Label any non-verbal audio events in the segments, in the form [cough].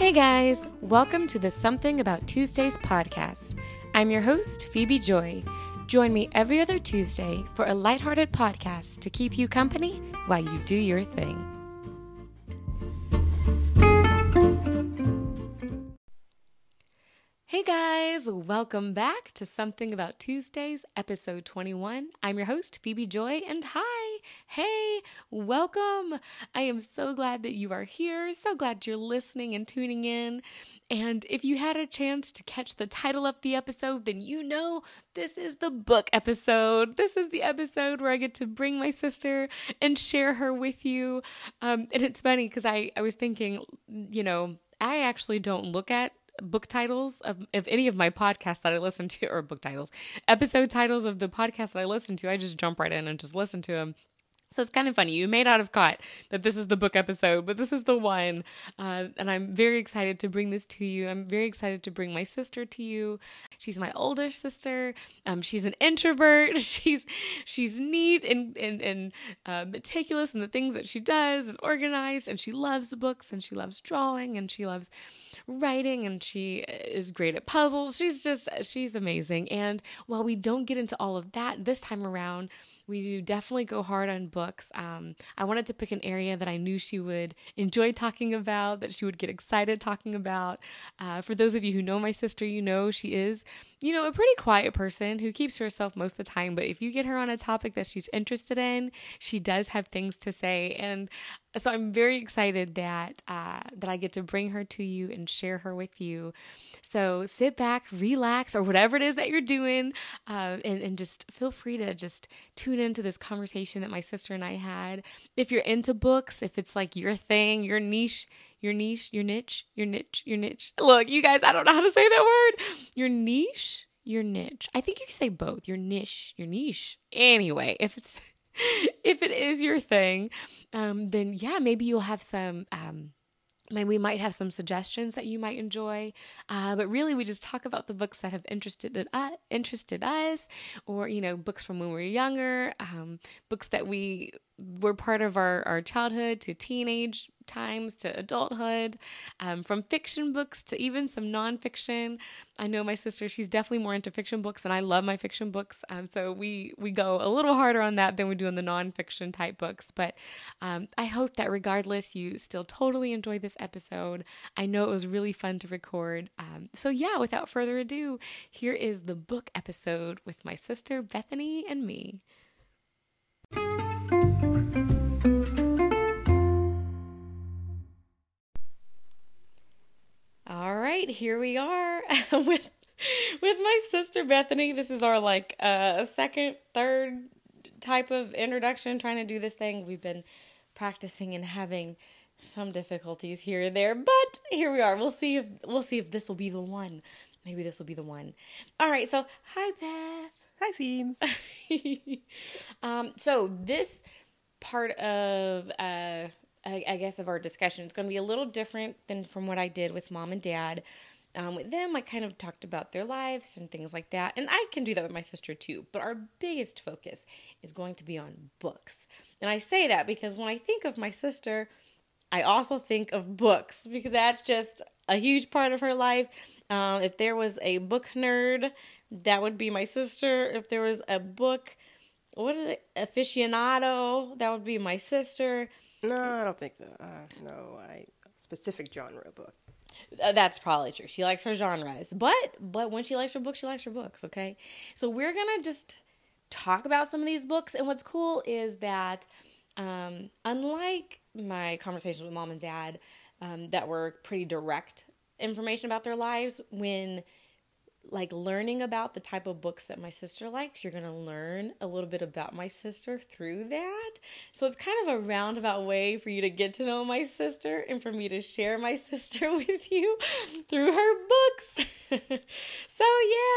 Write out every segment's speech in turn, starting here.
Hey guys, welcome to the Something About Tuesdays podcast. I'm your host, Phebe Joy. Join me every other Tuesday for a lighthearted podcast to keep you company while you do your thing. Hey guys, welcome back to Something About Tuesdays, episode 21. I'm your host, Phebe Joy, and hi, hey, welcome. I am so glad that you are here, so glad you're listening and tuning in. And if you had a chance to catch the title of the episode, then you know this is the book episode. This is the episode where I get to bring my sister and share her with you. Um, and it's funny because I, I was thinking, you know, I actually don't look at book titles of, of any of my podcasts that I listen to, or book titles, episode titles of the podcast that I listen to, I just jump right in and just listen to them. So it's kind of funny. You may not have caught that this is the book episode, but this is the one. Uh, and I'm very excited to bring this to you. I'm very excited to bring my sister to you. She's my older sister. Um, she's an introvert. [laughs] She's she's neat and and, and uh, meticulous in the things that she does and organized. And she loves books and she loves drawing and she loves writing and she is great at puzzles. She's just she's amazing. And while we don't get into all of that this time around, we do definitely go hard on books. Um, I wanted to pick an area that I knew she would enjoy talking about, that she would get excited talking about. Uh, for those of you who know my sister, you know she is you know, a pretty quiet person who keeps to herself most of the time. But if you get her on a topic that she's interested in, she does have things to say. And so I'm very excited that uh, that I get to bring her to you and share her with you. So sit back, relax, or whatever it is that you're doing, uh, and and just feel free to just tune into this conversation that my sister and I had. If you're into books, if it's like your thing, your niche your niche, your niche, your niche, your niche. Look, you guys, I don't know how to say that word. Your niche, your niche. I think you can say both. Your niche, your niche. Anyway, if it's [laughs] if it is your thing, um, then yeah, maybe you'll have some um maybe we might have some suggestions that you might enjoy uh, but really we just talk about the books that have interested uh, interested us or you know books from when we were younger um, books that we were part of our, our childhood to teenage times to adulthood, um, from fiction books to even some nonfiction. I know my sister; she's definitely more into fiction books, and I love my fiction books. Um, so we we go a little harder on that than we do on the nonfiction type books. But um, I hope that regardless, you still totally enjoy this episode. I know it was really fun to record. Um, so yeah, without further ado, here is the book episode with my sister Bethany and me. Right, here we are [laughs] with with my sister Bethany. This is our like uh second, third type of introduction trying to do this thing. We've been practicing and having some difficulties here and there, but here we are. We'll see if we'll see if this will be the one. Maybe this will be the one. All right, so hi Beth. Hi Phebes. [laughs] um so this part of uh I, guess, of our discussion. It's going to be a little different than from what I did with mom and dad. Um, with them, I kind of talked about their lives and things like that. And I can do that with my sister too. But our biggest focus is going to be on books. And I say that because when I think of my sister, I also think of books because that's just a huge part of her life. Um, if there was a book nerd, that would be my sister. If there was a book, what is it, aficionado, that would be my sister. No, I don't think that. Uh, no, I specific genre book. Uh, that's probably true. She likes her genres, but but when she likes her books, she likes her books. Okay, so we're gonna just talk about some of these books. And what's cool is that, um, unlike my conversations with mom and dad, um, that were pretty direct information about their lives, when like learning about the type of books that my sister likes, you're going to learn a little bit about my sister through that. So it's kind of a roundabout way for you to get to know my sister and for me to share my [laughs] sister with you through her books. [laughs] so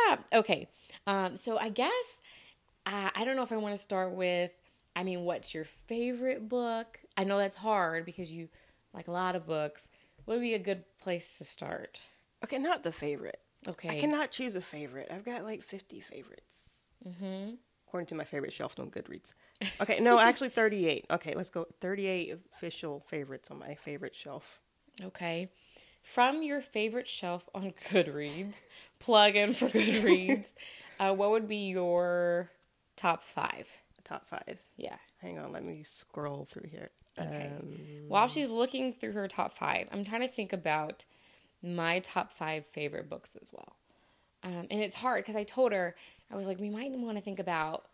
yeah, okay. Um, so I guess uh, I don't know if I want to start with. I mean, what's your favorite book? I know that's hard because you like a lot of books. What would be a good place to start? Okay, not the favorite. Okay. I cannot choose a favorite. I've got like 50 favorites. Mm-hmm. According to my favorite shelf on Goodreads. Okay, no, [laughs] actually 38. Okay, let's go. 38 official favorites on my favorite shelf. Okay. from your favorite shelf on [laughs] Goodreads, plug in for Goodreads, [laughs] uh, what would be your top five? Top five. Yeah. Hang on, let me scroll through here. Okay. Um, While she's looking through her top five, I'm trying to think about my top five favorite books as well. Um, and it's hard because I told her, I was like, we might want to think about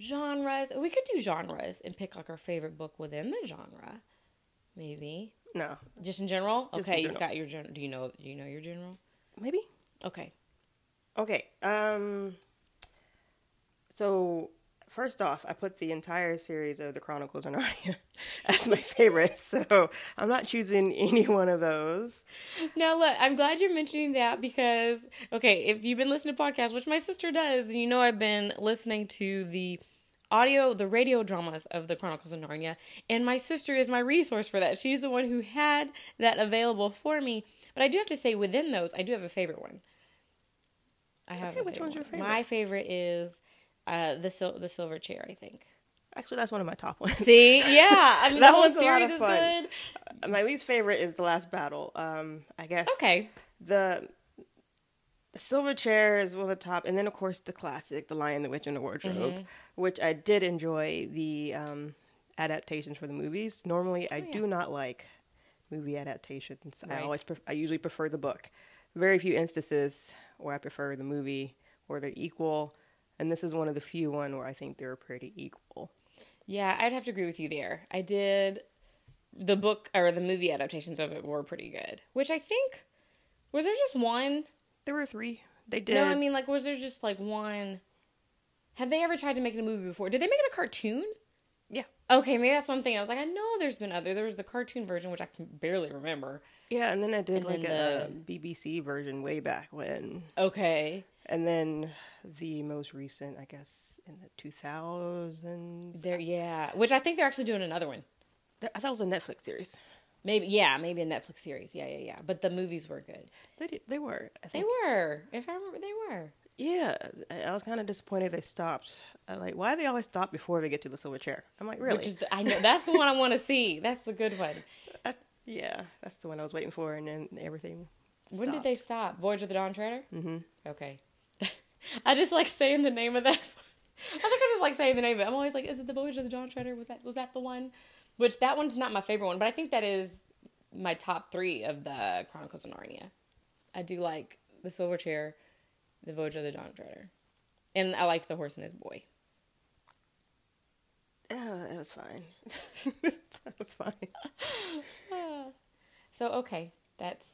genres. We could do genres and pick like our favorite book within the genre. Maybe. no, Just in general? Just in okay, you've got your general. Do you know do you know your general? maybe. Okay. Okay. Um. So first off, I put the entire series of the Chronicles of Narnia [laughs] as my favorite. So I'm not choosing [laughs] any one of those. Now, look, I'm glad you're mentioning that because, okay, if you've been listening to podcasts, which my sister does, then you know I've been listening to the audio, the radio dramas of the Chronicles of Narnia, and my sister is my resource for that. She's the one who had that available for me. But I do have to say, within those, I do have a favorite one. I have Okay, which favorite one's your one. My favorite is uh, the sil- the silver chair. I think. Actually, that's one of my top ones. See, yeah, I mean [laughs] That the whole one's a lot series is good. my least favorite is the Last Battle. Um, I guess. Okay, The the Silver Chair is one of the top, and then of course the classic, The Lion, the Witch, and the Wardrobe, Mm-hmm. which I did enjoy the um, adaptations for the movies. Normally, I Oh, yeah. do not like movie adaptations. I always, pref- I usually prefer the book. Very few instances where I prefer the movie where they're equal, and this is one of the few one where I think they're pretty equal. Yeah, I'd have to agree with you there. I did the book or the movie adaptations of it were pretty good. Which I think was there just one? There were three. They did. No, I mean like was there just like one? Have they ever tried to make it a movie before? Did they make it a cartoon? Yeah, Okay, maybe that's one thing. I was like, I know there's been other. There was the cartoon version, which I can barely remember. yeah, and then I did And like a, BBC version way back when. Okay, And then the most recent, I guess, in the 2000s. there, yeah. Which I think they're actually doing another one. I thought it was a Netflix series. Maybe, yeah, maybe a Netflix series. Yeah, yeah, yeah. But the movies were good. They did, they were. I They were. If I remember, they were. Yeah, I was kind of disappointed they stopped. I like, why do they always stop before they get to the silver chair? I'm like, really? Which is the, I know that's the one I want to see. That's the good one. Yeah, that's the one I was waiting for, and then everything. When did they stop? Voyage of the Dawn Treader? hmm Okay. [laughs] I just like saying the name of that. [laughs] I think I just like saying the name of it. I'm always like, is it the Voyage of the Dawn Treader? Was that was that the one? Which that one's not my favorite one, but I think that is my top three of the Chronicles of Narnia. I do like the Silver Chair, the Voyage of the Dawn Treader, and I liked the Horse and His Boy. Oh, it was fine. that was fine. [laughs] [laughs] So okay, that's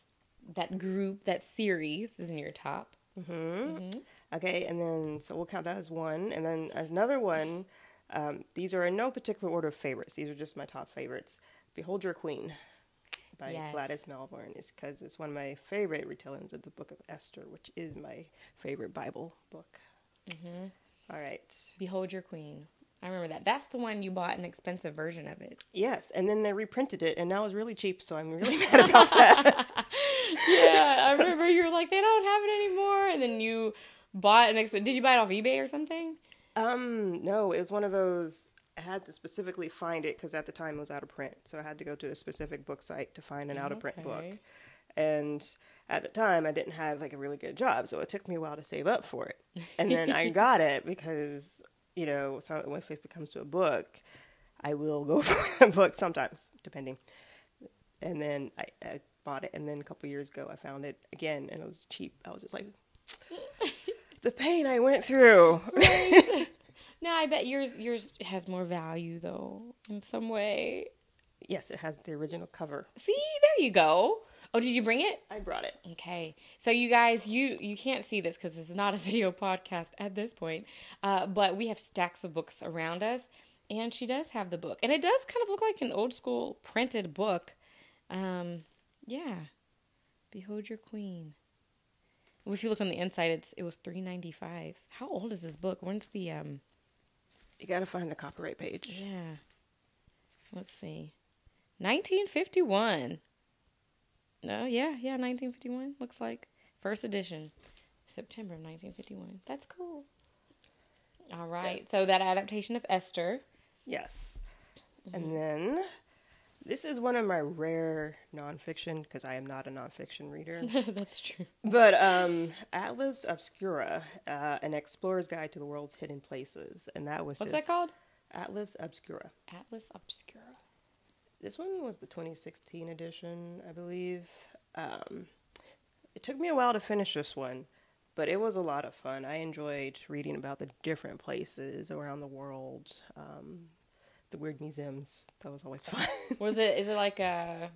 that group, that series is in your top. hmm Okay, and then so we'll count that as one, and then another one. Um, these are in no particular order of favorites. These are just my top favorites. Behold Your Queen by Yes. Gladys Malvern is because it's one of my favorite retellings of the Book of Esther, which is my favorite Bible book. Mm-hmm. All right. Behold Your Queen. I remember that. That's the one you bought an expensive version of it. Yes, and then they reprinted it, and now it's really cheap, so I'm really [laughs] mad about [laughs] that. yeah, I [laughs] remember you were like, they don't have it anymore, and then you bought an expensive. Did you buy it off eBay or something? Um, no, it was one of those. I had to specifically find it because at the time it was out of print, so I had to go to a specific book site to find an out of print book. And at the time, I didn't have like a really good job, so it took me a while to save up for it. And then I [laughs] got it because you know, so if it becomes to a book, I will go [laughs] for a book sometimes, depending. And then I, I bought it, and then a couple years ago, I found it again, and it was cheap. I was just like, [laughs] the pain I went through. Right. No, I bet yours yours has more value though in some way. Yes, it has the original cover. See, there you go. Oh, did you bring it? I brought it. Okay, so you guys, you you can't see this because this is not a [laughs] video podcast at this point, uh, but we have stacks of books around us, and she does have the book, and it does kind of look like an old school printed book. Um, yeah, Behold Your Queen. If you look on the inside, it's it was three ninety five. How old is this book? When's the um? You gotta find the copyright page. Yeah, let's see, nineteen fifty one. No, yeah, yeah, 1951. Looks like first edition, September of 1951. That's cool. All right, so that adaptation of Esther. Yes. And mm-hmm. then This is one of my rare nonfiction because I am not a nonfiction reader. [laughs] That's true. but um, Atlas Obscura, uh, an explorer's guide to the world's hidden places, and that was What's just that called? Atlas Obscura. Atlas Obscura. This one was the 2016 edition, I believe. Um, it took me a while to finish this one, but it was a lot of fun. I enjoyed reading about the different places around the world, um, the weird museums. That was always fun. [laughs] Was it? Is it like a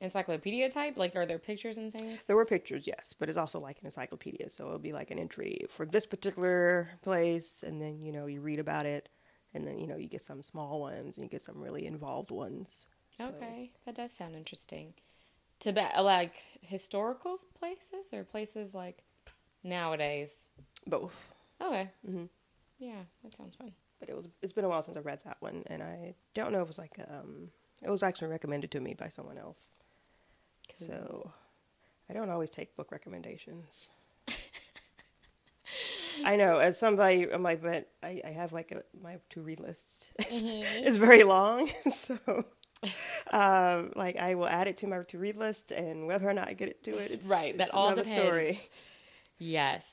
encyclopedia type? Like, are there pictures and things? there were pictures, yes, but it's also like an encyclopedia. So it'll be like an entry for this particular place, and then you know you read about it, and then you know you get some small ones and you get some really involved ones. So- Okay, that does sound interesting. To be, like historical places or places like nowadays. both. Okay. hmm Yeah, that sounds fun. But it was it's been a while since I read that one, and I don't know if it was like um it was actually recommended to me by someone else. So I don't always take book recommendations. I know, as somebody, I'm like, but I, I have like a, my to read list is very long, [laughs] so um, like I will add it to my to read list, and whether or not I get it to it, it's, Right, that it's all depends. story. Yes.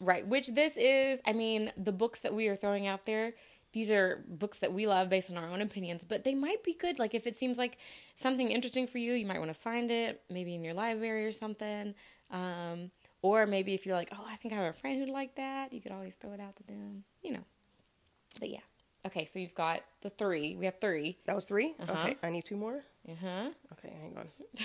Right. Which this is, I mean, the books that we are throwing out there, these are books that we love based on our own opinions, but they might be good. Like, if it seems like something interesting for you, you might want to find it, maybe in your library or something. Um, or maybe if you're like, oh, I think I have a friend who'd like that, you could always throw it out to them, you know. But yeah. Okay, so you've got the three. We have three. That was 3 Uh-huh. Okay, I need two more. Uh huh. Okay, hang on. [laughs]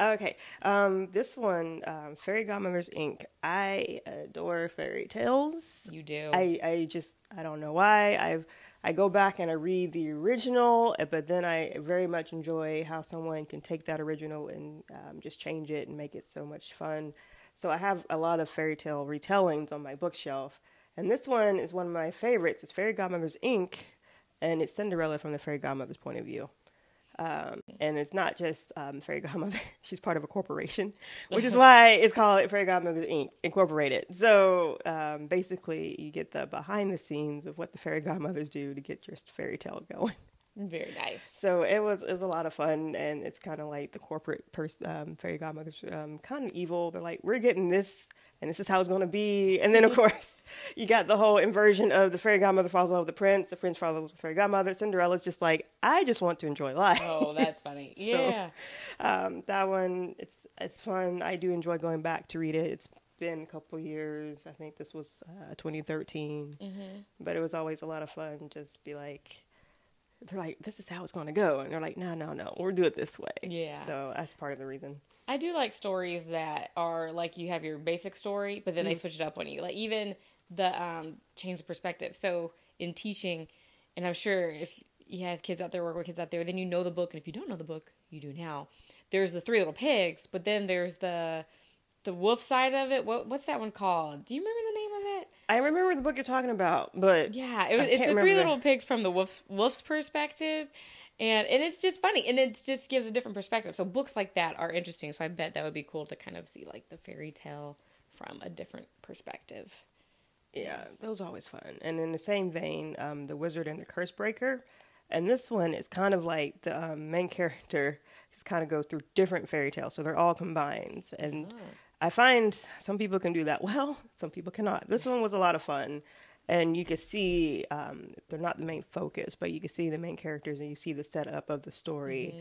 Okay, um, this one, um, Fairy Godmothers Inc. I adore fairy tales. You do. I, I just I don't know why I've I go back and I read the original, uh, but then I very much enjoy how someone can take that original and um, just change it and make it so much fun. So I have a lot of fairy tale retellings on my bookshelf, and this one is one of my favorites. It's Fairy Godmothers Inc. and it's Cinderella from the fairy godmother's point of view. Um, and it's not just um, Fairy Godmother; [laughs] she's part of a corporation, which is [laughs] why it's called Fairy Godmother Inc. Incorporated. So um, basically, you get the behind the scenes of what the fairy godmothers do to get your fairy tale going. Very nice. So it was it was a lot of fun, and it's kind of like the corporate pers- um, fairy godmothers, um, kind of evil. They're like, we're getting this, and this is how it's going to be. And then of [laughs] course, you got the whole inversion of the fairy godmother falls in love with the prince, the prince falls in love with the fairy godmother. Cinderella's just like, I just want to enjoy life. Oh, that's funny. [laughs] yeah. um, that one, it's it's fun. I do enjoy going back to read it. It's been a couple years. I think this was uh, 2013, Mm-hmm. but it was always a lot of fun. Just be like, they're like, this is how it's going to go, and they're like, no, no, no, we'll do it this way. Yeah. So that's part of the reason. I do like stories that are like you have your basic story, but then they switch it up on you. Like even the um, change of perspective. So in teaching, and I'm sure if you have kids out there, work with kids out there, then you know the book, and if you don't know the book, you do now. There's the Three Little Pigs, but then there's the the wolf side of it. What what's that one called? Do you remember the name of it? I remember the book you're talking about, but Yeah, it was, it's the Three Little Pigs from the wolf's wolf's perspective, and and it's just funny, and it just gives a different perspective. So books like that are interesting. So I bet that would be cool to kind of see like the fairy tale from a different perspective. Yeah, those are always fun. And in the same vein, um, The Wizard and the Curse Breaker. And this one is kind of like the um, main character just kind of goes through different fairy tales. So they're all combined. And I find some people can do that [laughs] well, some people cannot. This one was a lot of fun. And you can see um, they're not the main focus, but you can see the main characters and you see the setup of the story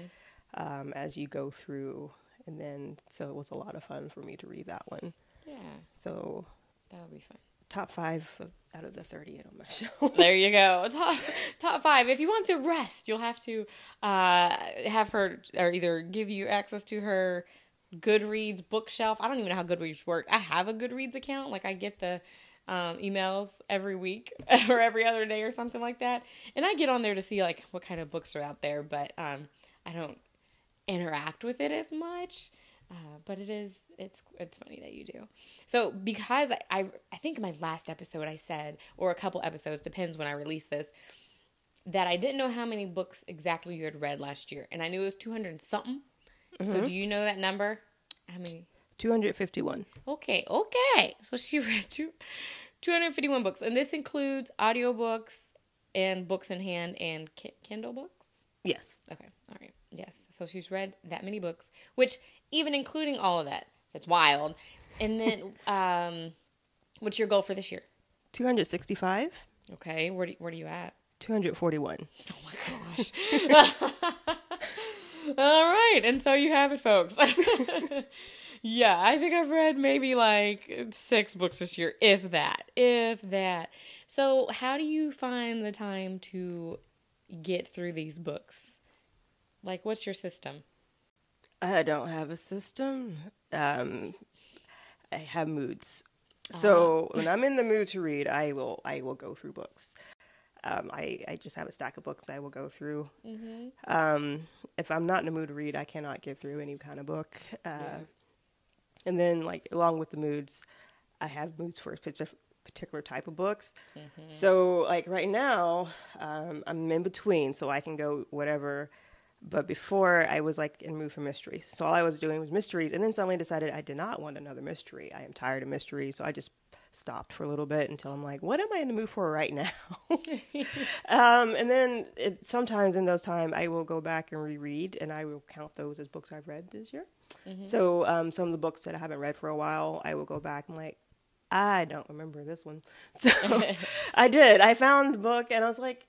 um, as you go through. And then, so it was a lot of fun for me to read that one. Yeah, So, that would be fun. top five of- out of the 30 on my [laughs] shelf. There you go. [laughs] Top top five. If you want the rest, you'll have to uh, have her or either give you access to her Goodreads bookshelf. I don't even know how Goodreads work. I have a Goodreads account. Like I get the um, emails every week [laughs] or every other day or something like that, and I get on there to see like what kind of books are out there. But um, I don't interact with it as much. Uh, but it is it's it's funny that you do. So because I, I I think my last episode I said or a couple episodes depends when I release this that I didn't know how many books exactly you had read last year and I knew it was 200 something. So do you know that number? How many? 251. Okay, okay. So she [laughs] read two, 251 books and this includes audiobooks and books in hand and ki- Kindle books. Yes. Okay. All right. Yes. So she's read that many books, which even including all of that, that's wild. And then, [laughs] um, what's your goal for this year? 265, Okay. Where do, where are you at? 241. [laughs] Oh my gosh. All right. And so you have it, folks. [laughs] yeah, I think I've read maybe like six books this year, if that. If that. So, how do you find the time to get through these books? Like, what's your system? I don't have a system. Um, I have moods. So when I'm in the mood to read, I will I will go through books. Um, I I just have a stack of books I will go through. Um, if I'm not in a mood to read, I cannot get through any kind of book. Uh, And then like along with the moods, I have moods for a particular type of books. So like right now, um, I'm in between, so I can go whatever. But before I was like in mood for mysteries. So all I was doing was mysteries and then suddenly decided I did not want another mystery. I am tired of mysteries. So I just stopped for a little bit until I'm like, what am I in the mood for right now? [laughs] [laughs] um, and then it, sometimes in those times I will go back and reread and I will count those as books I've read this year. So um, some of the books that I haven't read for a while, I will go back and like, I don't remember this one. [laughs] So I did. I found the book and I was like,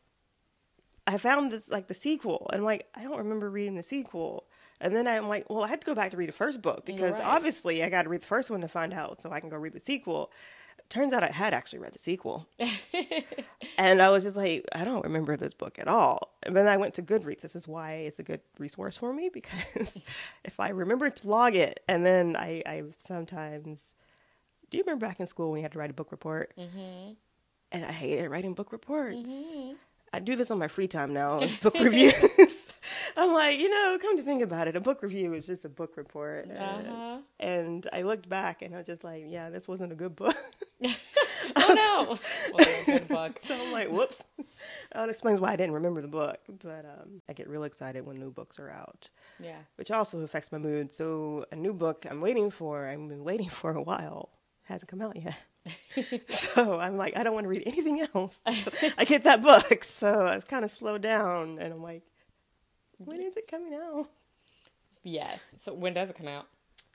I found this like the sequel, and I'm like, I don't remember reading the sequel. And then I'm like, well, I had to go back to read the first book because Right. obviously I got to read the first one to find out, so I can go read the sequel. Turns out I had actually read the sequel, [laughs] and I was just like, I don't remember this book at all. And then I went to Goodreads. This is why it's a good resource for me because [laughs] if I remember to log it, and then I, I sometimes. Do you remember back in school when you had to write a book report? Mm-hmm. And I hated writing book reports. I do this on my free time now, [laughs] book reviews. I'm like, you know, come to think about it, a book review is just a book report. And, Uh-huh. and I looked back and I was just like, yeah, this wasn't a good book. [laughs] Oh [laughs] no! well, a good book. [laughs] so I'm like, whoops. that explains why I didn't remember the book. But um, I get real excited when new books are out, Yeah. which also affects my mood. So a new book I'm waiting for, I've been waiting for a while, hasn't come out yet. so I'm like, I don't want to read anything else. until I get that book. So I was kind of slowed down, and I'm like, when is it coming out? Yes. So when does it come out?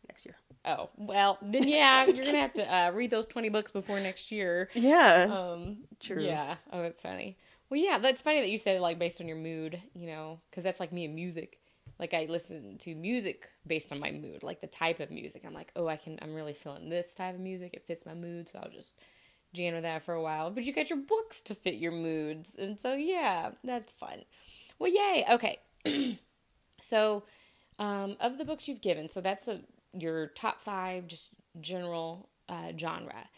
Next year. Oh well, then yeah, you're gonna have to uh, read those twenty books before next year. Yeah. Um, True. Yeah. Oh, that's funny. Well, yeah, that's funny that you said like based on your mood, you know, because that's like me and music. Like I listen to music based on my mood, like the type of music. I'm like, oh, I can, I'm really feeling this type of music. It fits my mood, so I'll just jam with that for a while. But you got your books to fit your moods, and so yeah, that's fun. Well, yay. Okay. So, um, of the books you've given, so that's the your top five, just general uh, genre.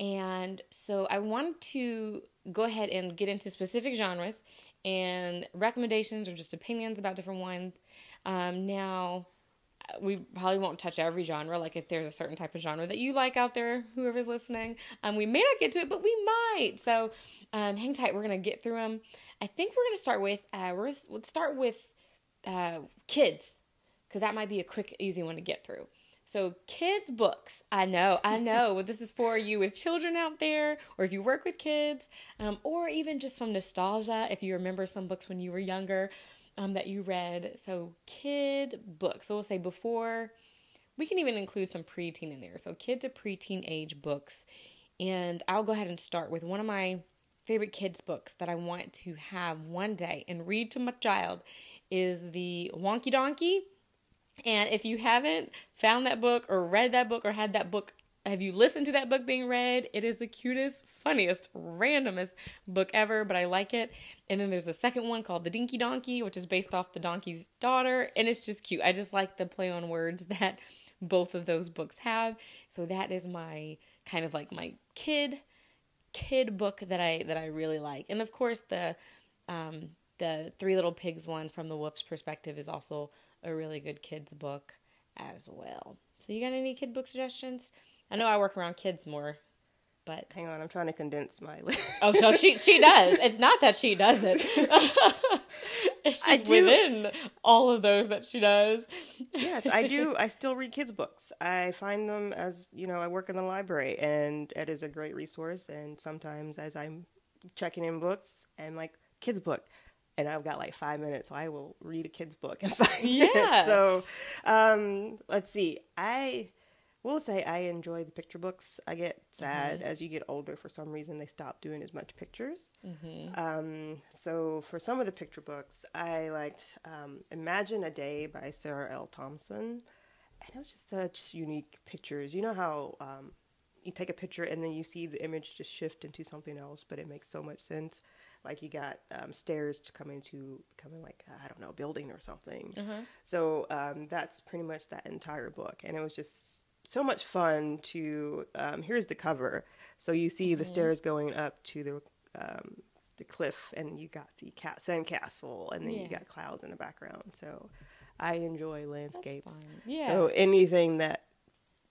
And so I wanted to go ahead and get into specific genres and recommendations or just opinions about different ones. Um, now, we probably won't touch every genre. Like if there's a certain type of genre that you like out there, whoever's listening, um, we may not get to it, but we might. So um, hang tight. We're gonna get through them. I think we're gonna start with uh, we're let's start with uh, kids because that might be a quick, easy one to get through. So, kids' books. I know, I [laughs] know. this is for you with children out there, or if you work with kids, um, or even just some nostalgia if you remember some books when you were younger um, that you read. So, kid books. So, we'll say before, we can even include some preteen in there. So, kid to preteen age books. And I'll go ahead and start with one of my favorite kids' books that I want to have one day and read to my child is the Wonky Donkey. And if you haven't found that book or read that book or had that book, have you listened to that book being read? It is the cutest, funniest, randomest book ever, but I like it. And then there's a second one called The Dinky Donkey, which is based off the donkey's daughter, and it's just cute. I just like the play on words [laughs] that both of those books have. So that is my kind of like my kid kid book that I that I really like. And of course the um the Three Little Pigs one from the Whoops perspective is also a really good kids book as well. So you got any kid book suggestions? I know I work around kids more, but Hang on, I'm trying to condense my list. [laughs] oh, so she she does. It's not that she doesn't. [laughs] it's I just do- within all of those that she does. yes, I do. I still read kids' books. I find them as you know, I work in the library, and it is a great resource. And sometimes, as I'm checking in books, and like kids' book, and I've got like five minutes, so I will read a kid's book in [laughs] five Yeah. minutes. So um, let's see. I will say I enjoy the picture books. I get sad as you get older. For some reason, they stop doing as much pictures. Um, so for some of the picture books, I liked um, Imagine a Day by Sarah L. Thomson. And it was just such unique pictures. You know how um, you take a picture and then you see the image just shift into something else, but it makes so much sense. Like you got um, stairs to come into becoming like I don't know, a building or something. So um, that's pretty much that entire book, and it was just so much fun to. Um, here's the cover, so you see the stairs going up to the um, the cliff, and you got the ca- sand castle, and then you got clouds in the background. So I enjoy landscapes. Yeah. So anything that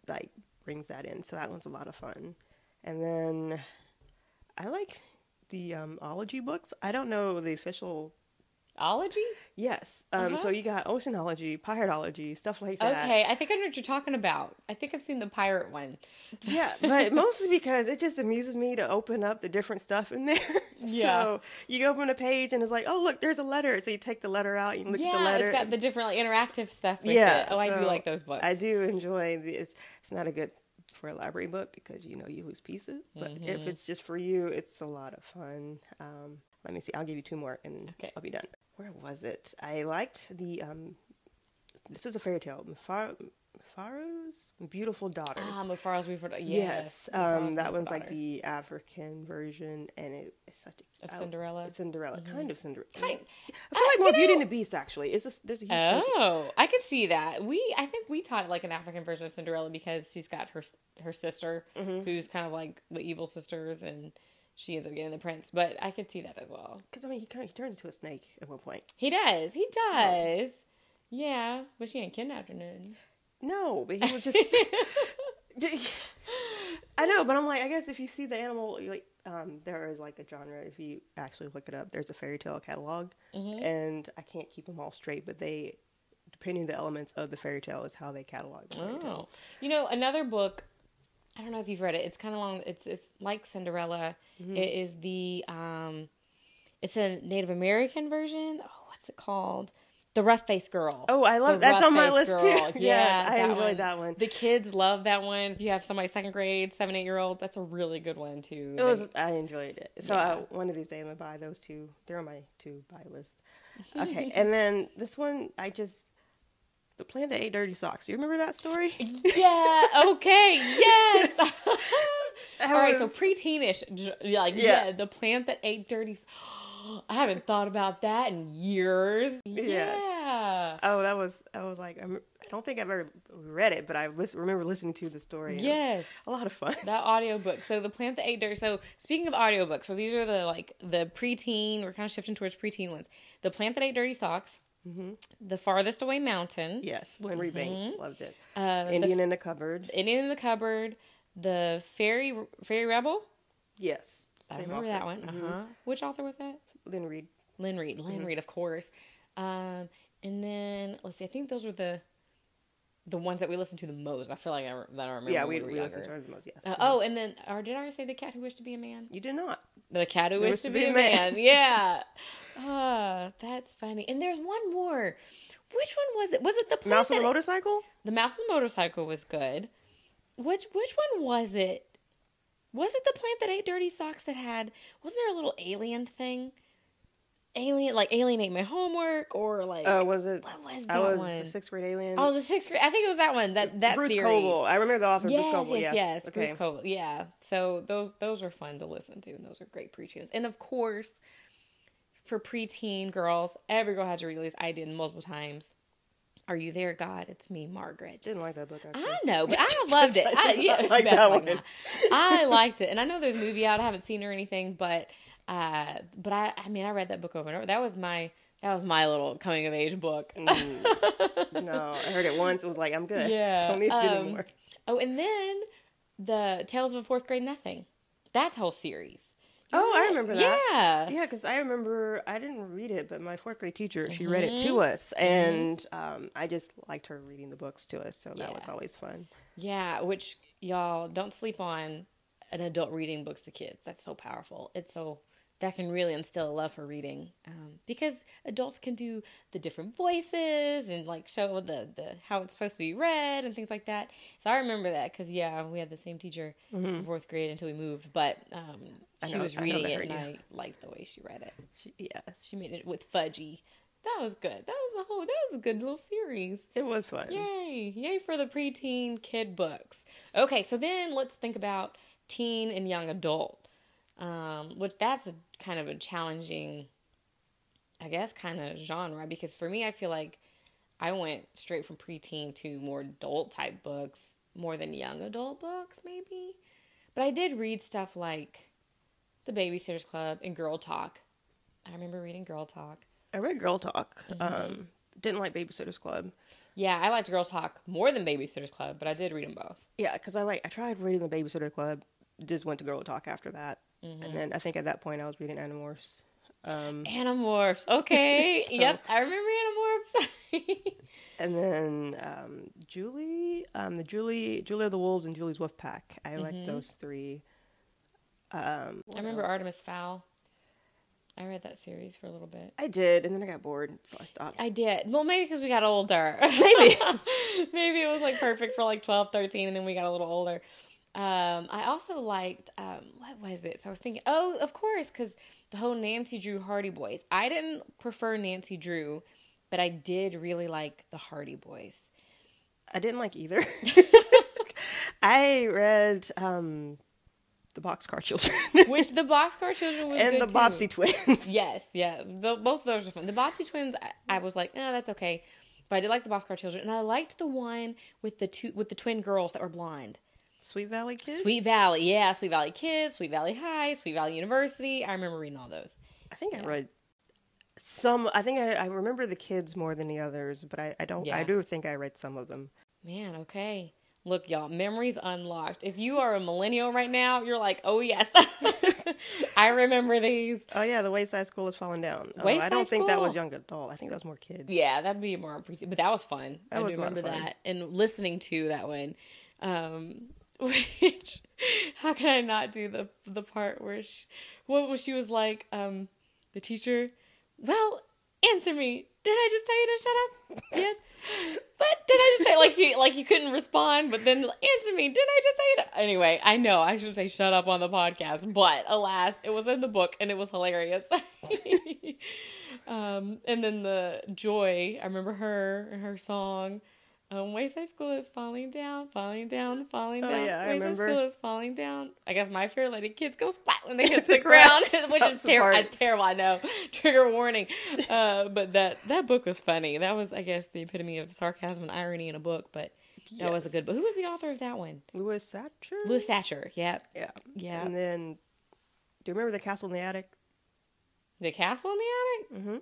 like brings that in. So that one's a lot of fun. And then I like the um, ology books. I don't know the official. Ology? Yes. Um, Uh-huh. So you got oceanology, pirateology, stuff like that. Okay, I think I know what you're talking about. I think I've seen the pirate one. [laughs] Yeah, but mostly because it just amuses me to open up the different stuff in there. [laughs] Yeah. So you open a page and it's like, oh look, there's a letter. So you take the letter out, you look at the yeah, letter. it's got the different like interactive stuff yeah. it. Oh, I do like those books. I do enjoy the. It's it's not a good for a library book because you know you lose pieces. But Mm-hmm. if it's just for you, it's a lot of fun. Um, let me see. I'll give you two more and Okay. I'll be done. Where was it? I liked the. Um, this is a fairy tale. Mufar- Mufaro's beautiful daughters. Ah, Mufaro's we've heard. Yes, Yes, um, that Beautiful one's like the African version, and it, it's such a Of I- Cinderella? It's Cinderella, kind of Cinderella. Kind- I feel like uh, more Beauty know- and the Beast. Actually, it's a, there's a huge. Oh, I could see that. We, I think we taught like an African version of Cinderella because she's got her her sister, Mm-hmm. who's kind of like the evil sisters, and she ends up getting the prince. But I could see that as well. Because I mean, he kind of he turns into a snake at one point. He does. He does. Yeah, but she ain't kidnapped or nothing. No, but he was just. [laughs] [laughs] I know, but I'm like, I guess if you see the animal, like, um, there is like a genre. If you actually look it up, there's a fairy tale catalog, Mm-hmm. and I can't keep them all straight, but they, depending the elements of the fairy tale, is how they catalog the fairy Oh, tale. you know another book. I don't know if you've read it. It's kind of long. It's it's like Cinderella. Mm-hmm. It is the um, it's a Native American version. Oh, what's it called? The Rough Face Girl. Oh, I love that's on my list Girl. too. [laughs] Yeah, yes, I that enjoyed one. that one. The kids love that one. If you have somebody second grade, seven, eight year old, that's a really good one too. It was. I enjoyed it. So Yeah. I, one of these days I'm gonna buy those two. They're on my two buy list. [laughs] Okay, and then this one I just the plant that ate dirty socks. You remember that story? yeah. Okay. Yes. [laughs] [laughs] All right. So was- preteenish, like Yeah. yeah. the plant that ate dirty. [gasps] I haven't thought about that in years. Yes. Yeah. oh, that was. I was like, I'm, I don't think I've ever read it, but I lis- remember listening to the story. was Yes. a lot of fun. That audiobook. So the plant that ate dirt. So speaking of audiobooks, so these are the like the preteen. We're kind of shifting towards preteen ones. The plant that ate dirty socks. The farthest away mountain. Yes, Lynne Reid Banks loved it. Uh, the Indian in the cupboard. Indian in the cupboard. The fairy fairy rebel. Yes, I remember author. that one. Uh huh. Which author was that? Lynne Reid. Lynne Reid. Lynne Reid, of course. Um, and then let's see. I think those were the the ones that we listened to the most. I feel like I, re- that I remember. Yeah, when we, we listened to the most. Yes. Uh, oh, and then, or did I already say the cat who wished to be a man? you did not. The cat who wished to be, a man. [laughs] yeah. Ah, that's funny. And there's one more. Which one was it? Was it the plant Mouse on the motorcycle. the mouse on the motorcycle was good. Which which one was it? Was it the plant that ate dirty socks that had? Wasn't there a little alien thing? Alien like alienate my homework or like Uh, was it? what was I that was one? a sixth grade alien. I was a sixth grade. I think it was that one. That that Bruce series. Coville. I remember the author. Yes, Bruce yes, Yes, yes. Bruce Okay. Coville. Yeah. So those those are fun to listen to, and those are great pre-tunes. And of course, for preteen girls, every girl has to read I did multiple times. Are you there, God? It's me, Margaret. Didn't like that book. Actually. I know, but I [laughs] [laughs] loved it. I, yeah, like that one. I liked it, and I know there's a movie out. I haven't seen or anything, but uh, but I, I mean, I read that book over and over. That was my that was my little coming of age book. Mm. no, I heard it once. It was like, I'm good. Yeah, Don't need um, anymore. Oh, and then the Tales of a Fourth Grade Nothing. That's whole series. You Oh, I remember that. Yeah. Yeah, because I remember I didn't read it, but my fourth grade teacher she read it Mm-hmm. to us, and um, I just liked her reading the books to us, so that was always fun. Yeah, which y'all don't sleep on an adult reading books to kids. That's so powerful. It's so that can really instill a love for reading um, because adults can do the different voices and like show the, the how it's supposed to be read and things like that so i remember that because yeah we had the same teacher in fourth grade until we moved but um, she know- was reading it and radio. i liked the way she read it She, yes, she made it with fudgy that was good that was a whole that was a good little series it was fun. Yay! Yay for the preteen kid books. Okay, so then let's think about teen and young adult, um, which that's kind of a challenging, I guess, kind of genre because for me, I feel like I went straight from preteen to more adult type books, more than young adult books, maybe. But I did read stuff like The Babysitter's Club and Girl Talk. I remember reading Girl Talk. I read Girl Talk. Mm-hmm. Um, didn't like Babysitter's Club. Yeah, I liked Girl Talk more than Babysitter's Club, but I did read them both. Yeah, because I like I tried reading the Babysitter Club, just went to Girl Talk after that, Mm-hmm. and then I think at that point I was reading Animorphs. Um, Animorphs. Okay. [laughs] So- yep. I remember Animorphs. [laughs] and then um, Julie, um, the Julie, Julie of the Wolves and Julie's Wolf Pack. I like those three. Um, Mm-hmm. I remember Artemis Fowl. I read that series for a little bit. I did, and then I got bored, so I stopped. I did. Well, maybe because we got older. Maybe. [laughs] maybe it was like perfect for like 12, 13, and then we got a little older. Um, I also liked, um, what was it? So I was thinking, oh, of course, because the whole Nancy Drew Hardy Boys. I didn't prefer Nancy Drew, but I did really like the Hardy Boys. I didn't like either. [laughs] I read um, the Boxcar Children Which the Boxcar Children was and the too. Bobbsey Twins. [laughs] Yes, yeah. The, both of those are fun. The Bobbsey Twins, I, I was like, oh, that's okay. But I did like the Boxcar Children, and I liked the one with the two with the twin girls that were blind. Sweet Valley Kids. Sweet Valley, yeah, Sweet Valley Kids, Sweet Valley High, Sweet Valley University. I remember reading all those. I think I read some. I think I, I remember the kids more than the others, but I, I don't. Yeah. I do think I read some of them. Man, okay. Look, y'all, memories unlocked. If you are a millennial right now, you're like, oh yes, [laughs] I remember these. Oh yeah, the Wayside School is falling down. Oh, I don't think that was young adult. I think that was more kids. Yeah, that'd be more appreciated. But that was fun. That I was do a lot of remember that and listening to that one. Um, which [laughs] how can I not do the the part where she, what was she was like um the teacher? Well, answer me. Did I just tell you to shut up? [laughs] yes. But did I just say like she like you couldn't respond? But then answer me. Did I just say it? Anyway, I know I shouldn't say shut up on the podcast, but alas, it was in the book and it was hilarious. [laughs] um, and then the joy. I remember her and her song. Um, Wayside School is falling down, falling down, falling Oh, down. yeah, I Wayside remember. School is falling down. I guess my fair lady kids go splat when they [laughs] hit the, The ground, [laughs] which is terrible. Terrible. I know. [laughs] Trigger warning. Uh, but that that book was funny. That was, I guess, the epitome of sarcasm and irony in a book. But that was a good book. Who was the author of that one? Louis Sachar. Louis Sachar. Yep. Yeah. Yeah. And then, do you remember the Castle in the Attic? The Castle in the Attic. Mm-hmm.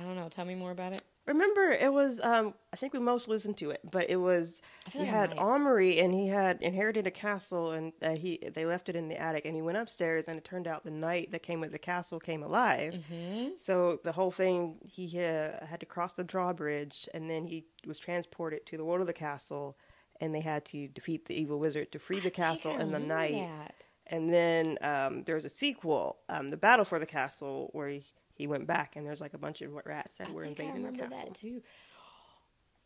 I don't know. Tell me more about it. Remember, it was. Um, I think we most listened to it, but it was. He had. Omri, and he had inherited a castle, and uh, he they left it in the attic, and he went upstairs, and it turned out the knight that came with the castle came alive. Mm-hmm. So the whole thing, he uh, had to cross the drawbridge, and then he was transported to the world of the castle, and they had to defeat the evil wizard to free the castle and the knight. That. And then um, there was a sequel, um, the battle for the castle, where he, he went back, and there's like a bunch of rats that I were invading the remember castle. that too.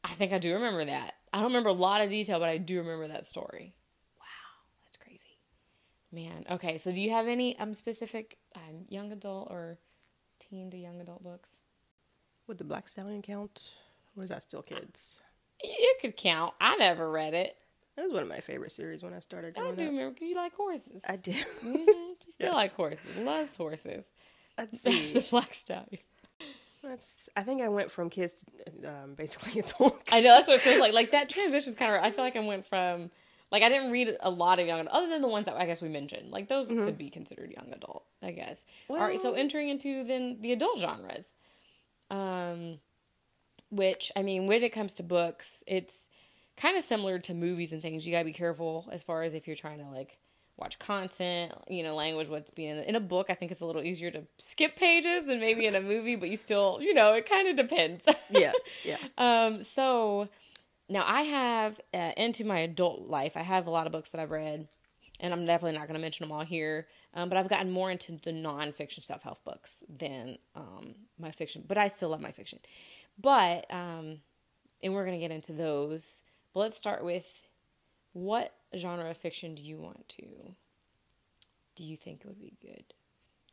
I think I do remember that. I don't remember a lot of detail, but I do remember that story. Wow, that's crazy, man. Okay, so do you have any um specific um, young adult or teen to young adult books? Would the Black Stallion count? Or is that still kids? It could count. I never read it. That was one of my favorite series when I started I do up. remember because you like horses. I did. Mhm, She still Yes. like horses. Loves horses. Let's [laughs] the see. Black Stallion. That's, I think I went from kids to um, basically [laughs] adult. I know that's what it feels like. Like that transition's kind of. I feel like I went from like I didn't read a lot of young, adult, other than the ones that I guess we mentioned. Like those could be considered young adult, I guess. All right, so entering into then the adult genres, um, which I mean, when it comes to books, it's kind of similar to movies and things. You gotta be careful as far as if you're trying to like watch content, you know, language, what's being in a book. I think it's a little easier to skip pages than maybe in a movie, but you still, you know, it kind of depends. [laughs] yes, yeah. [laughs] Um, so now I have uh, into my adult life. I have a lot of books that I've read, and I'm definitely not going to mention them all here. Um, but I've gotten more into the nonfiction self help books than um, my fiction. But I still love my fiction. But um, and we're gonna get into those. But let's start with what genre of fiction do you want to? Do you think it would be good?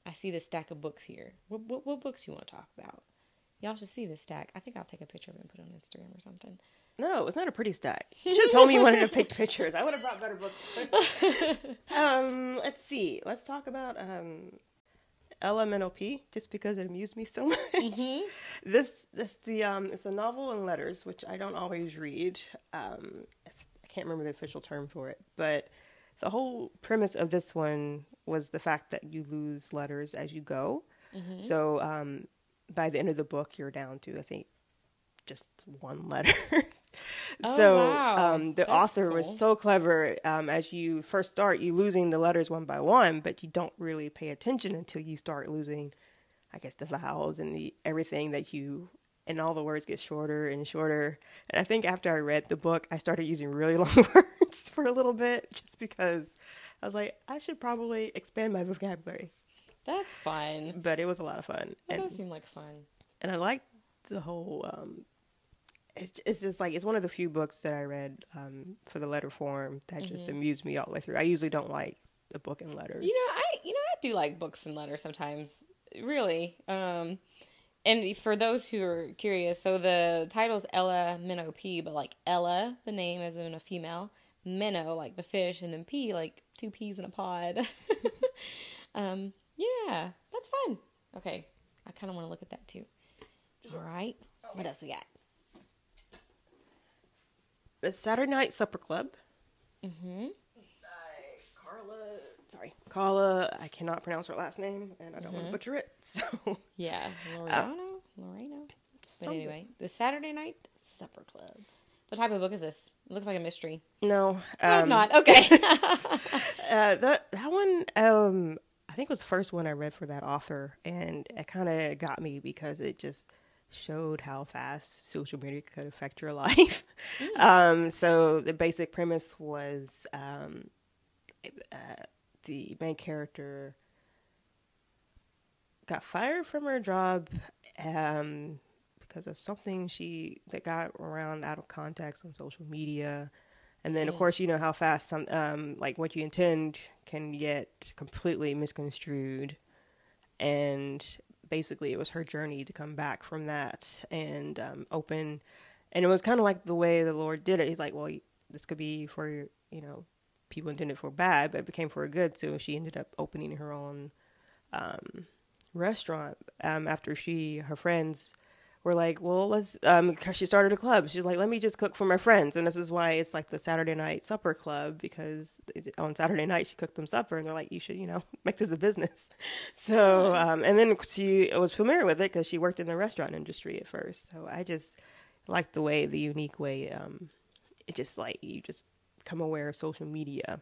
I see the stack of books here. What what, what books you want to talk about? Y'all should see this stack. I think I'll take a picture of it and put it on Instagram or something. No, it's not a pretty stack. [laughs] You should have told me you wanted to pick pictures. I would have brought better books. [laughs] um, let's see. Let's talk about um, LMNOP, just because it amused me so [laughs] much. Mm-hmm. This, this, the um, it's a novel in letters, which I don't always read. Um, I can't remember the official term for it, but the whole premise of this one was the fact that you lose letters as you go. Mm-hmm. So um, by the end of the book, you're down to I think just one letter. [laughs] oh, so wow. um, the That's author cool. was so clever. Um, as you first start, you're losing the letters one by one, but you don't really pay attention until you start losing, I guess, the vowels and the everything that you and all the words get shorter and shorter. And I think after I read the book, I started using really [laughs] long words for a little bit, just because I was like, I should probably expand my vocabulary. That's fun. But it was a lot of fun, That and does seem like fun. and I like the whole. Um, it's it's just like it's one of the few books that I read um, for the letter form that just amused me all the way through. I usually don't like a book in letters. You know, I you know I do like books and letters sometimes. Really. Um and for those who are curious, so the title's Ella Minnow P, but like Ella, the name as in a female, minnow like the fish, and then P like two peas in a pod. [laughs] um, yeah, that's fun. Okay, I kind of want to look at that too. All right, what else we got? the Saturday Night Supper Club. Mm-hmm. Sorry, Carla. I cannot pronounce her last name, and I don't want to butcher it. [laughs] So Yeah, Loreno, Loreno. But something. anyway, the Saturday Night Supper Club. What type of book is this? It looks like a mystery. no, No, it's um, not. Okay. [laughs] [laughs] Uh, that that one, um, I think was the first one I read for that author, and it kind of got me because it just showed how fast social media could affect your life. um, so the basic premise was um, uh, the main character got fired from her job um, because of something she that got around out of context on social media. And then, of course, you know how fast some, um, like what you intend can get completely misconstrued. And basically, it was her journey to come back from that and um, open. And it was kind of like the way the Lord did it. He's like, well, this could be for, you know, people intended for bad, but it became for good. So she ended up opening her own um, restaurant um, after she, her friends, were like, well, let's. Um, 'cause she started a club. She's like, let me just cook for my friends, and this is why it's like the Saturday night supper club because it- on Saturday night she cooked them supper, and they're like, you should, you know, [laughs] make this a business. [laughs] So, um, and then she was familiar with it because she worked in the restaurant industry at first. So I just like the way, the unique way, um, it just like you just come aware of social media,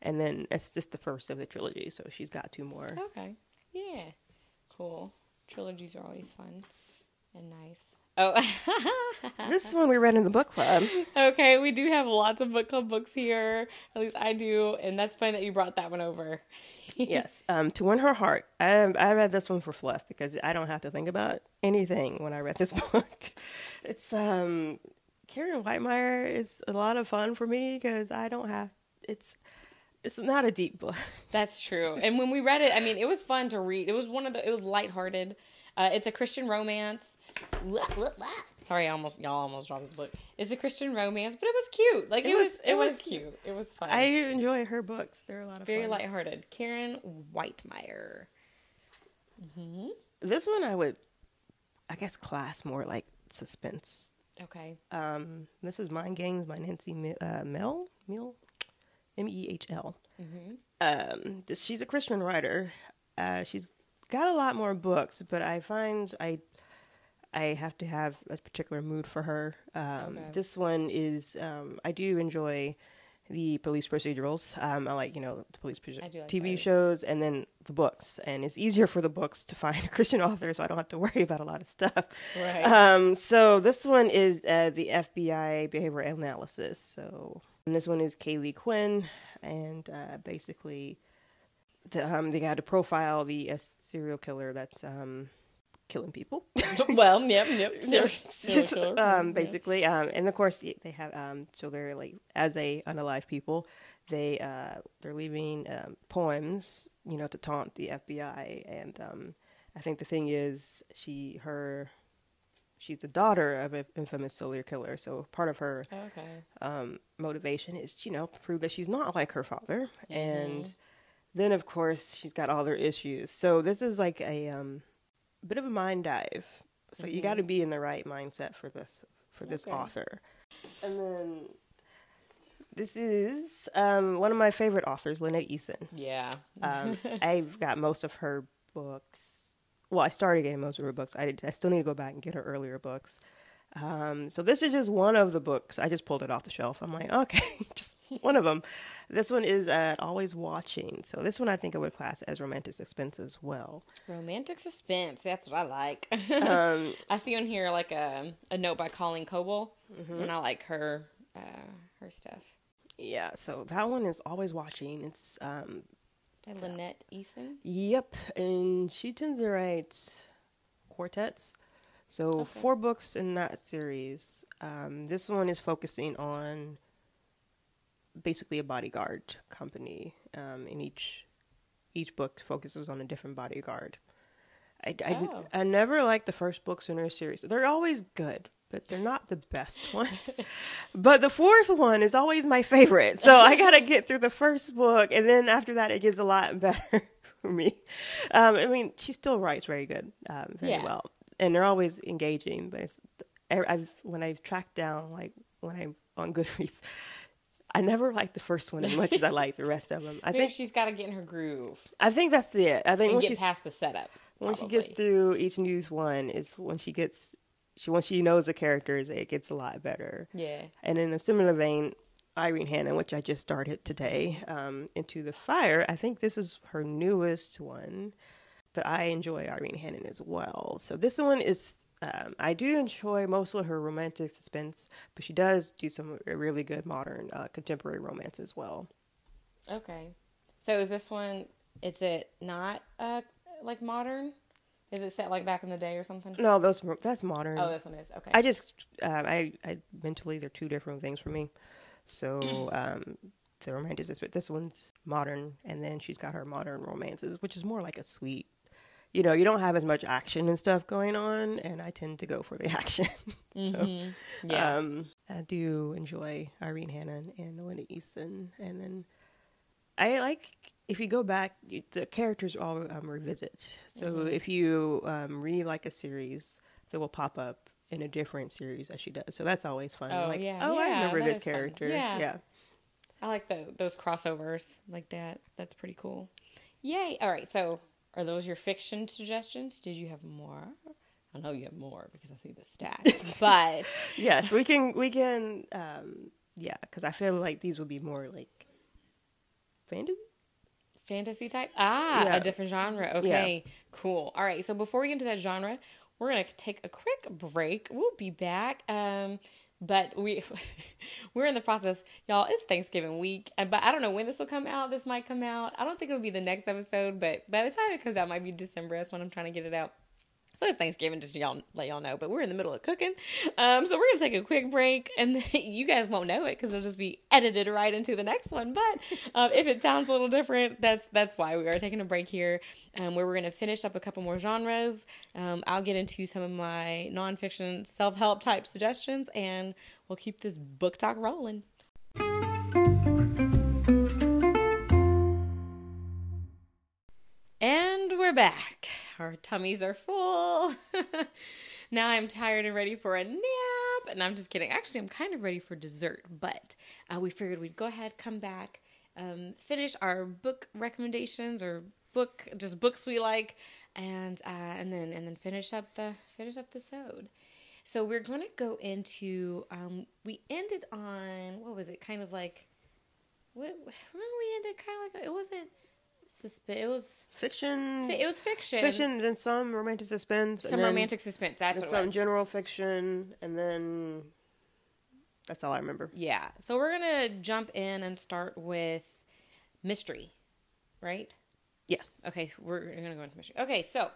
and then it's just the first of the trilogy. So she's got two more. okay. Yeah. Cool. Trilogies are always fun and nice. Oh. [laughs] This one we read in the book club. okay, we do have lots of book club books here. At least I do, and that's fun that you brought that one over. [laughs] yes, um, to win her heart. I I read this one for fluff because I don't have to think about anything when I read this [laughs] book. It's um, Karen Witemeyer is a lot of fun for me because I don't have it's it's not a deep book. [laughs] That's true. And when we read it, I mean, it was fun to read. It was one of the. It was lighthearted. Uh, it's a Christian romance. Sorry, I almost y'all almost dropped this book. It's a Christian romance, but it was cute. Like it, It was, was- it, was, was cute. It was fun. I enjoy her books; they're a lot of Very fun. lighthearted. Karen Witemeyer. This one I would, I guess, class more like suspense. Okay. Um, this is Mind Games by Nancy Mi- uh, Mel Mill, M E H L. Um, this, she's a Christian writer. Uh, she's got a lot more books, but I find I I have to have a particular mood for her. Um, Okay. This one is um, I do enjoy the police procedurals. Um, I like you know the police like TV those. shows and then the books, and it's easier for the books to find a [laughs] Christian author, so I don't have to worry about a lot of stuff. Right. Um, so this one is uh, the FBI behavioral analysis. So and this one is Kaely Quinn, and uh, basically the, um, they had to profile the uh, serial killer that's um, killing people. [laughs] [laughs] well, yep, yep. serial- serial killer. um, Yeah. basically, um, and of course they have um, so they're like as a unalive people, they uh, they're leaving um, poems, you know, to taunt the FBI. And um, I think the thing is, she her she's the daughter of an infamous serial killer, so part of her Okay. um, motivation is, you know, to prove that she's not like her father. Mm-hmm. And then, of course, she's got all her issues. So this is like a um, bit of a mind dive. So you got to be in the right mindset for this for this Mm-hmm. Okay. author. And then this is um, one of my favorite authors, Lynette Eason. Yeah. Um, [laughs] I've got most of her books. Well, I started getting most of her books. I, did, I still need to go back and get her earlier books. Um, so this is just one of the books. I just pulled it off the shelf. I'm like, okay, [laughs] just [laughs] one of them. This one is uh, Always Watching. So this one I think I would class as romantic suspense as well. Romantic suspense. That's what I like. Um, [laughs] I see on here like a a note by Colleen Coble, Mm-hmm. and I like her uh, her stuff. yeah, so that one is Always Watching. It's um, By Lynette Eason. Yep, and she tends to write quartets. So Okay. four books in that series. Um, this one is focusing on basically a bodyguard company. Um, and each each book focuses on a different bodyguard. I, I, Oh. I never liked the first books in her series. They're always good, but they're not the best [laughs] ones. but the fourth one is always my favorite. So I got to [laughs] get through the first book, and then after that, it gets a lot better [laughs] for me. Um, I mean, she still writes very good, um, very Yeah. well, and they're always engaging. But I've when I've tracked down like when I'm on Goodreads, I never liked the first one as much as I [laughs] like the rest of them. I I think she's got to get in her groove I think that's it. I think when she's past the setup. when she gets through each news one is when she gets she once she knows the characters it gets a lot better Yeah. and in a similar vein irene hannon which i just started today um, into the fire i think this is her newest one but i enjoy irene hannon as well so this one is um, i do enjoy most of her romantic suspense but she does do some really good modern uh, contemporary romance as well Okay. So is this one? Is it not uh like modern? Is it set like back in the day or something? no those that's modern Oh, this one is okay. I just, um, I, I mentally they're two different things for me. So [clears throat] um, the romantic is, but this one's modern, and then she's got her modern romances, which is more like a sweet. You know, you don't have as much action and stuff going on, and I tend to go for the [laughs] action. Mhm. Yeah. Um, I do enjoy Irene Hannon and Linda Easton, and then I like if you go back, you- the characters all um, revisit. So Mm-hmm. if you um, read like a series, they will pop up in a different series as she does. So that's always fun. Oh, like, yeah. oh, I remember this fun. character. Yeah. yeah. I like the those crossovers like that. That's pretty cool. Yay! All right. So are those your fiction suggestions? Did you have more? I know you have more because I see the stats. [laughs] but Yes, we can. We can. Um, yeah, because I feel like these would be more like fantasy. fantasy type. Ah, Yeah. a different genre. Okay, cool. All right. So before we get into that genre, we're gonna take a quick break. We'll be back. Um, but we [laughs] we're in the process, y'all. It's Thanksgiving week, but I don't know when this will come out. This might come out. I don't think it'll be the next episode, but by the time it comes out, it might be December. That's when I'm trying to get it out. So it's Thanksgiving, just y'all let y'all know. But we're in the middle of cooking, um, so we're gonna take a quick break, and [laughs] you guys won't know it because it'll just be edited right into the next one. But um, if it sounds a little different, that's that's why we are taking a break here, um, where we're gonna finish up a couple more genres. Um, I'll get into some of my nonfiction self help type suggestions, and we'll keep this book talk rolling. And we're back. Our tummies are full. [laughs] now I'm tired and ready for a nap. And I'm just kidding. Actually, I'm kind of ready for dessert, but uh, we figured we'd go ahead, come back, um, finish our book recommendations or book just books we like, and uh, and then and then finish up the finish up the sode. So we're going to go into. Um, we ended on what was it? Kind of like what? Remember we ended kind of like it wasn't suspense. It was Fiction. Fi- It was fiction. fiction, then some romantic suspense, Some romantic suspense. That's what it some general fiction, and then that's all I remember. yeah. So we're gonna jump in and start with mystery, right? Yes. Okay, we're gonna go into mystery. Okay, so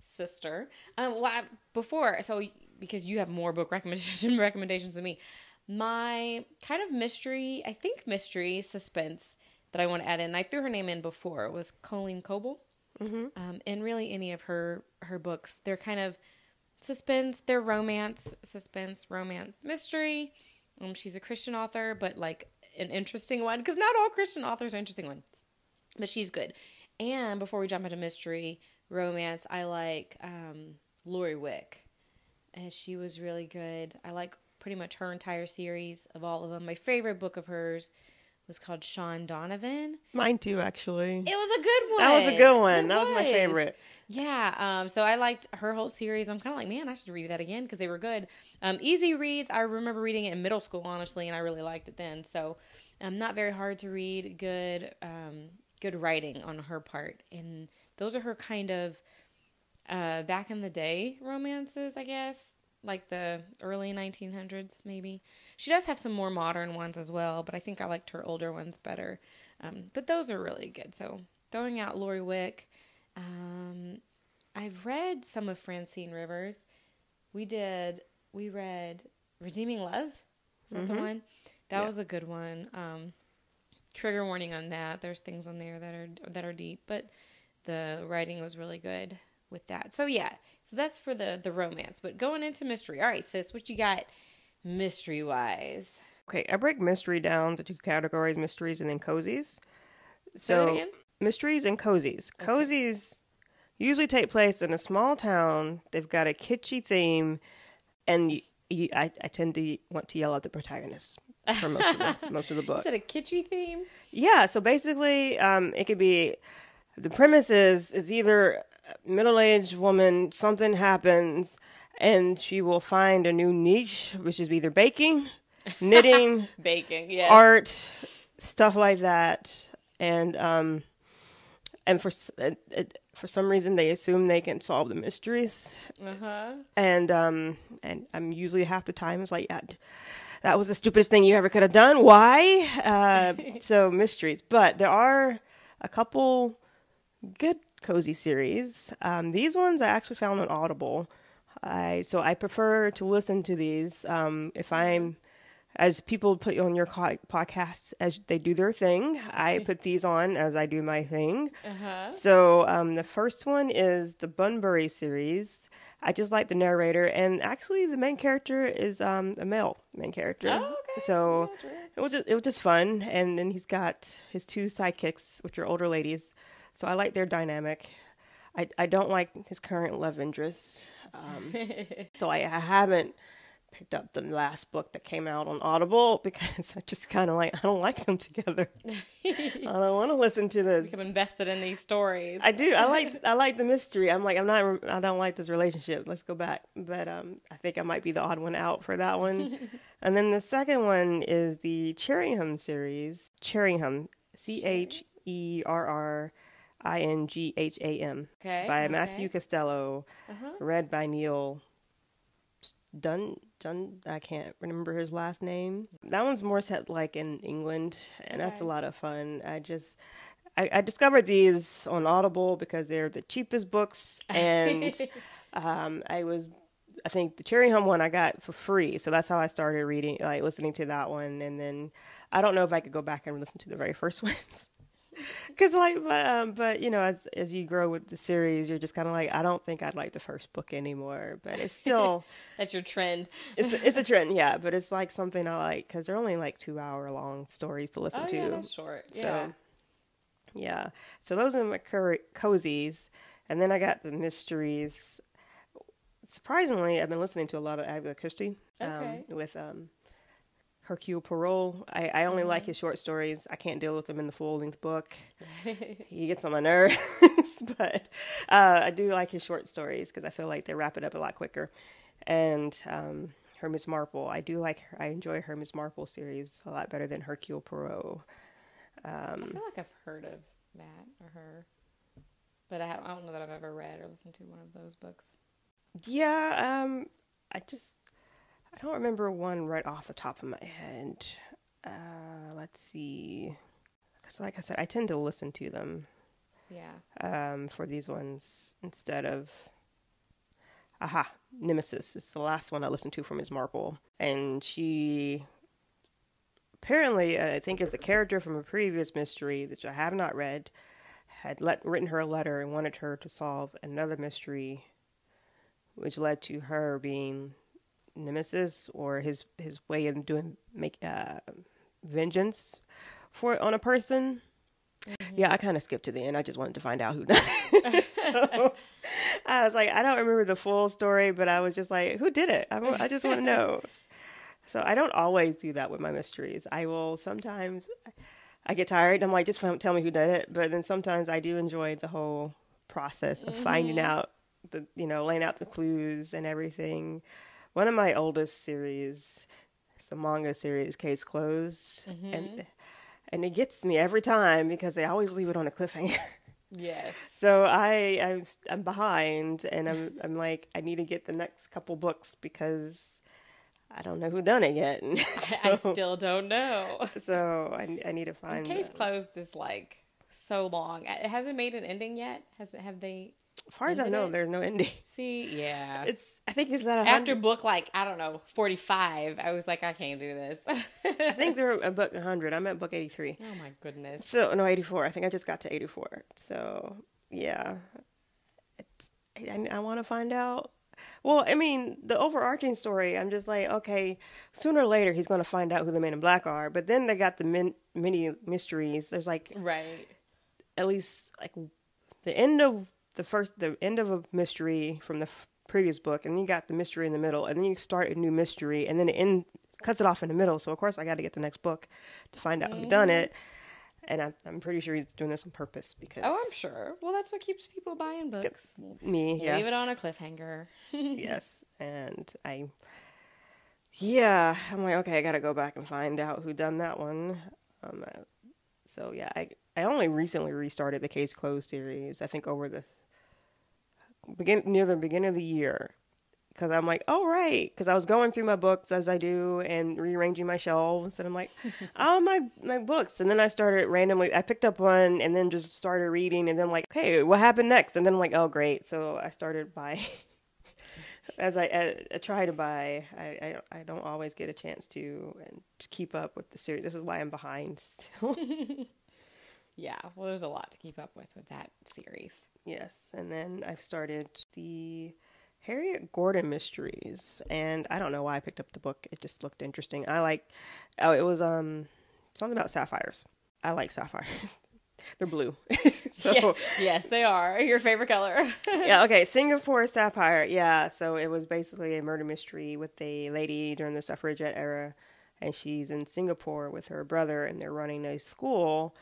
sister, um, well, I, before so because you have more book recommendation [laughs] recommendations than me, my kind of mystery, I think mystery suspense that I want to add in. I threw her name in before It was Colleen Coble, mm-hmm. um, and really any of her her books, they're kind of suspense, they're romance, suspense, romance, mystery. Um, she's a Christian author, but like an interesting one because not all Christian authors are interesting ones, but she's good. And before we jump into mystery, romance, I like um, Lori Wick. And she was really good. I like pretty much her entire series of all of them. My favorite book of hers was called Sean Donovan. Mine too, actually. It was a good one. That was a good one. It that was. my favorite. Yeah. Um, so I liked her whole series. I'm kind of like, man, I should read that again because they were good. Um, easy reads. I remember reading it in middle school, honestly, and I really liked it then. So, um, not very hard to read. Good, um, good writing on her part, and those are her kind of uh, back in the day romances, I guess, like the early 1900s, maybe. She does have some more modern ones as well, but I think I liked her older ones better. Um, but those are really good. So throwing out Lori Wick. Um, I've read some of Francine Rivers. We did. We read Redeeming Love. Is that mm-hmm. the one? That yeah. was a good one. Um, trigger warning on that. There's things on there that are that are deep, but the writing was really good with that. So yeah, so that's for the the romance. But going into mystery, all right, sis, what you got mystery wise? Okay, I break mystery down to two categories: mysteries and then cozies. So mysteries and cozies. Okay. Cozies usually take place in a small town. They've got a kitschy theme, and you, you, I, I tend to want to yell at the protagonist for most of the, [laughs] most of the book. Is it a kitschy theme? Yeah. So basically, um, it could be the premise is is either middle-aged woman something happens and she will find a new niche which is either baking knitting [laughs] baking yeah art stuff like that and um and for for some reason they assume they can solve the mysteries uh-huh. and um and i'm usually half the time it's like yeah, that was the stupidest thing you ever could have done why uh [laughs] so mysteries but there are a couple good cozy series. Um, these ones I actually found on Audible. I so I prefer to listen to these um, if I'm as people put on your co- podcasts as they do their thing. I [laughs] put these on as I do my thing. Uh-huh. So um, the first one is the Bunburry series. I just like the narrator, and actually the main character is um, a male main character. Oh, okay. So it was just, it was just fun, and then he's got his two sidekicks, which are older ladies. So I like their dynamic. I, I don't like his current love interest. Um, [laughs] so I, haven't picked up the last book that came out on Audible [laughs] because I just kind of like I don't like them together. I don't want to listen to this. Become invested in these stories. I do. I like [laughs] I like the mystery. I'm like I'm not. I don't like this relationship. Let's go back. But um, I think I might be the odd one out for that one. and then the second one is the Cherringham series. Cherringham, C H E R R I N G H A M. Okay. By okay. Matthew Costello. Uh-huh. Read by Neil Dun Dun I can't remember his last name. That one's more set like in England and okay. that's a lot of fun. I just I, I, discovered these on Audible because they're the cheapest books [laughs] and um, I was I think the Cherringham one I got for free. So that's how I started reading like listening to that one and then I don't know if I could go back and listen to the very first [laughs] ones. [laughs] Because like, but, um, but you know, as as you grow with the series, you're just kind of like, I don't think I'd like the first book anymore. But it's still [laughs] that's your trend. it's it's a [laughs] trend, yeah. But it's like something I like because they're only like two hour long stories to listen oh, to. Yeah, short. Yeah. So, yeah. So those are my cur- cozies, and then I got the mysteries. Surprisingly, I've been listening to a lot of Agatha Christie. Um, okay. With um, Hercule Poirot. I, I only mm-hmm. like his short stories. I can't deal with him in the full length book. [laughs] he gets on my nerves, [laughs] but uh, I do like his short stories because I feel like they wrap it up a lot quicker. And um, her Miss Marple, I do like. Her, I enjoy her Miss Marple series a lot better than Hercule Poirot. Um, I feel like I've heard of that or her, but I, have, I don't know that I've ever read or listened to one of those books. Yeah, um, I just I don't remember one right off the top of my head. Uh, let's see. So, like I said, I tend to listen to them. Yeah. um, for these ones instead of. Aha, Nemesis is the last one I listened to from Ms. Marple, and she apparently uh, I think it's a character from a previous mystery that I have not read had let written her a letter and wanted her to solve another mystery, which led to her being Nemesis or his his way of doing make uh, vengeance for on a person. Yeah, I kind of skipped to the end. I just wanted to find out who done it. [laughs] so, I was like, I don't remember the full story, but I was just like, who did it? I, I just want to know. So I don't always do that with my mysteries. I will sometimes. I get tired. I'm like, just tell me who did it. But then sometimes I do enjoy the whole process of finding out the, you know, laying out the clues and everything. One of my oldest series, it's the manga series, Case Closed, and mm-hmm. and it gets me every time because they always leave it on a cliffhanger. Yes. [laughs] So I I'm, I'm behind, and I'm [laughs] I'm like I need to get the next couple books because I don't know who done it yet. And [laughs] I still don't know. so I, I need to find Case them. closed is like so long. Uh, it hasn't made an ending yet. Has it? Have they? As far as I know, it? there's no ending. [laughs] See, yeah. It's I think it's not a After book like I don't know forty five, I was like, I can't do this. [laughs] I think they're at book 100. I'm at book 83. oh my goodness. So no, 84. I think I just got to 84. So yeah, it's, I, I want to find out. Well, I mean, the overarching story. I'm just like, okay, sooner or later he's going to find out who the Men in Black are. But then they got the min, mini mysteries. There's like Right. at least like the end of the first, the end of a mystery from the f- previous book, and then you got the mystery in the middle, and then you start a new mystery, and then it end, cuts it off in the middle. So of course I got to get the next book to find out who done it. And I'm, I'm pretty sure he's doing this on purpose because Oh, I'm sure. Well, that's what keeps people buying books. me, yes, Leave it on a cliffhanger. [laughs] yes, and I, yeah, I'm like, okay, I got to go back and find out who done that one. Um, uh, so yeah, I I only recently restarted the Case Closed series. I think over the begin near the beginning of the year because I'm like, oh right, because I was going through my books as I do and rearranging my shelves, and I'm like, [laughs] oh my my books, and then I started randomly. I picked up one and then just started reading, and then I'm like, okay, what happened next? And then I'm like, oh great, so I started buying. [laughs] As I, I, I try to buy, I, I I don't always get a chance to and keep up with the series. This is why I'm behind still. [laughs] yeah. Well, there's a lot to keep up with with that series. Yes, and then I've started the Harriet Gordon mysteries, and I don't know why I picked up the book. It just looked interesting. I like. Oh, it was um something about sapphires. I like sapphires. [laughs] They're blue. [laughs] so Yeah. Yes, they are your favorite color. [laughs] yeah, okay. Singapore Sapphire. Yeah, so it was basically a murder mystery with a lady during the suffragette era, and she's in Singapore with her brother, and they're running a school,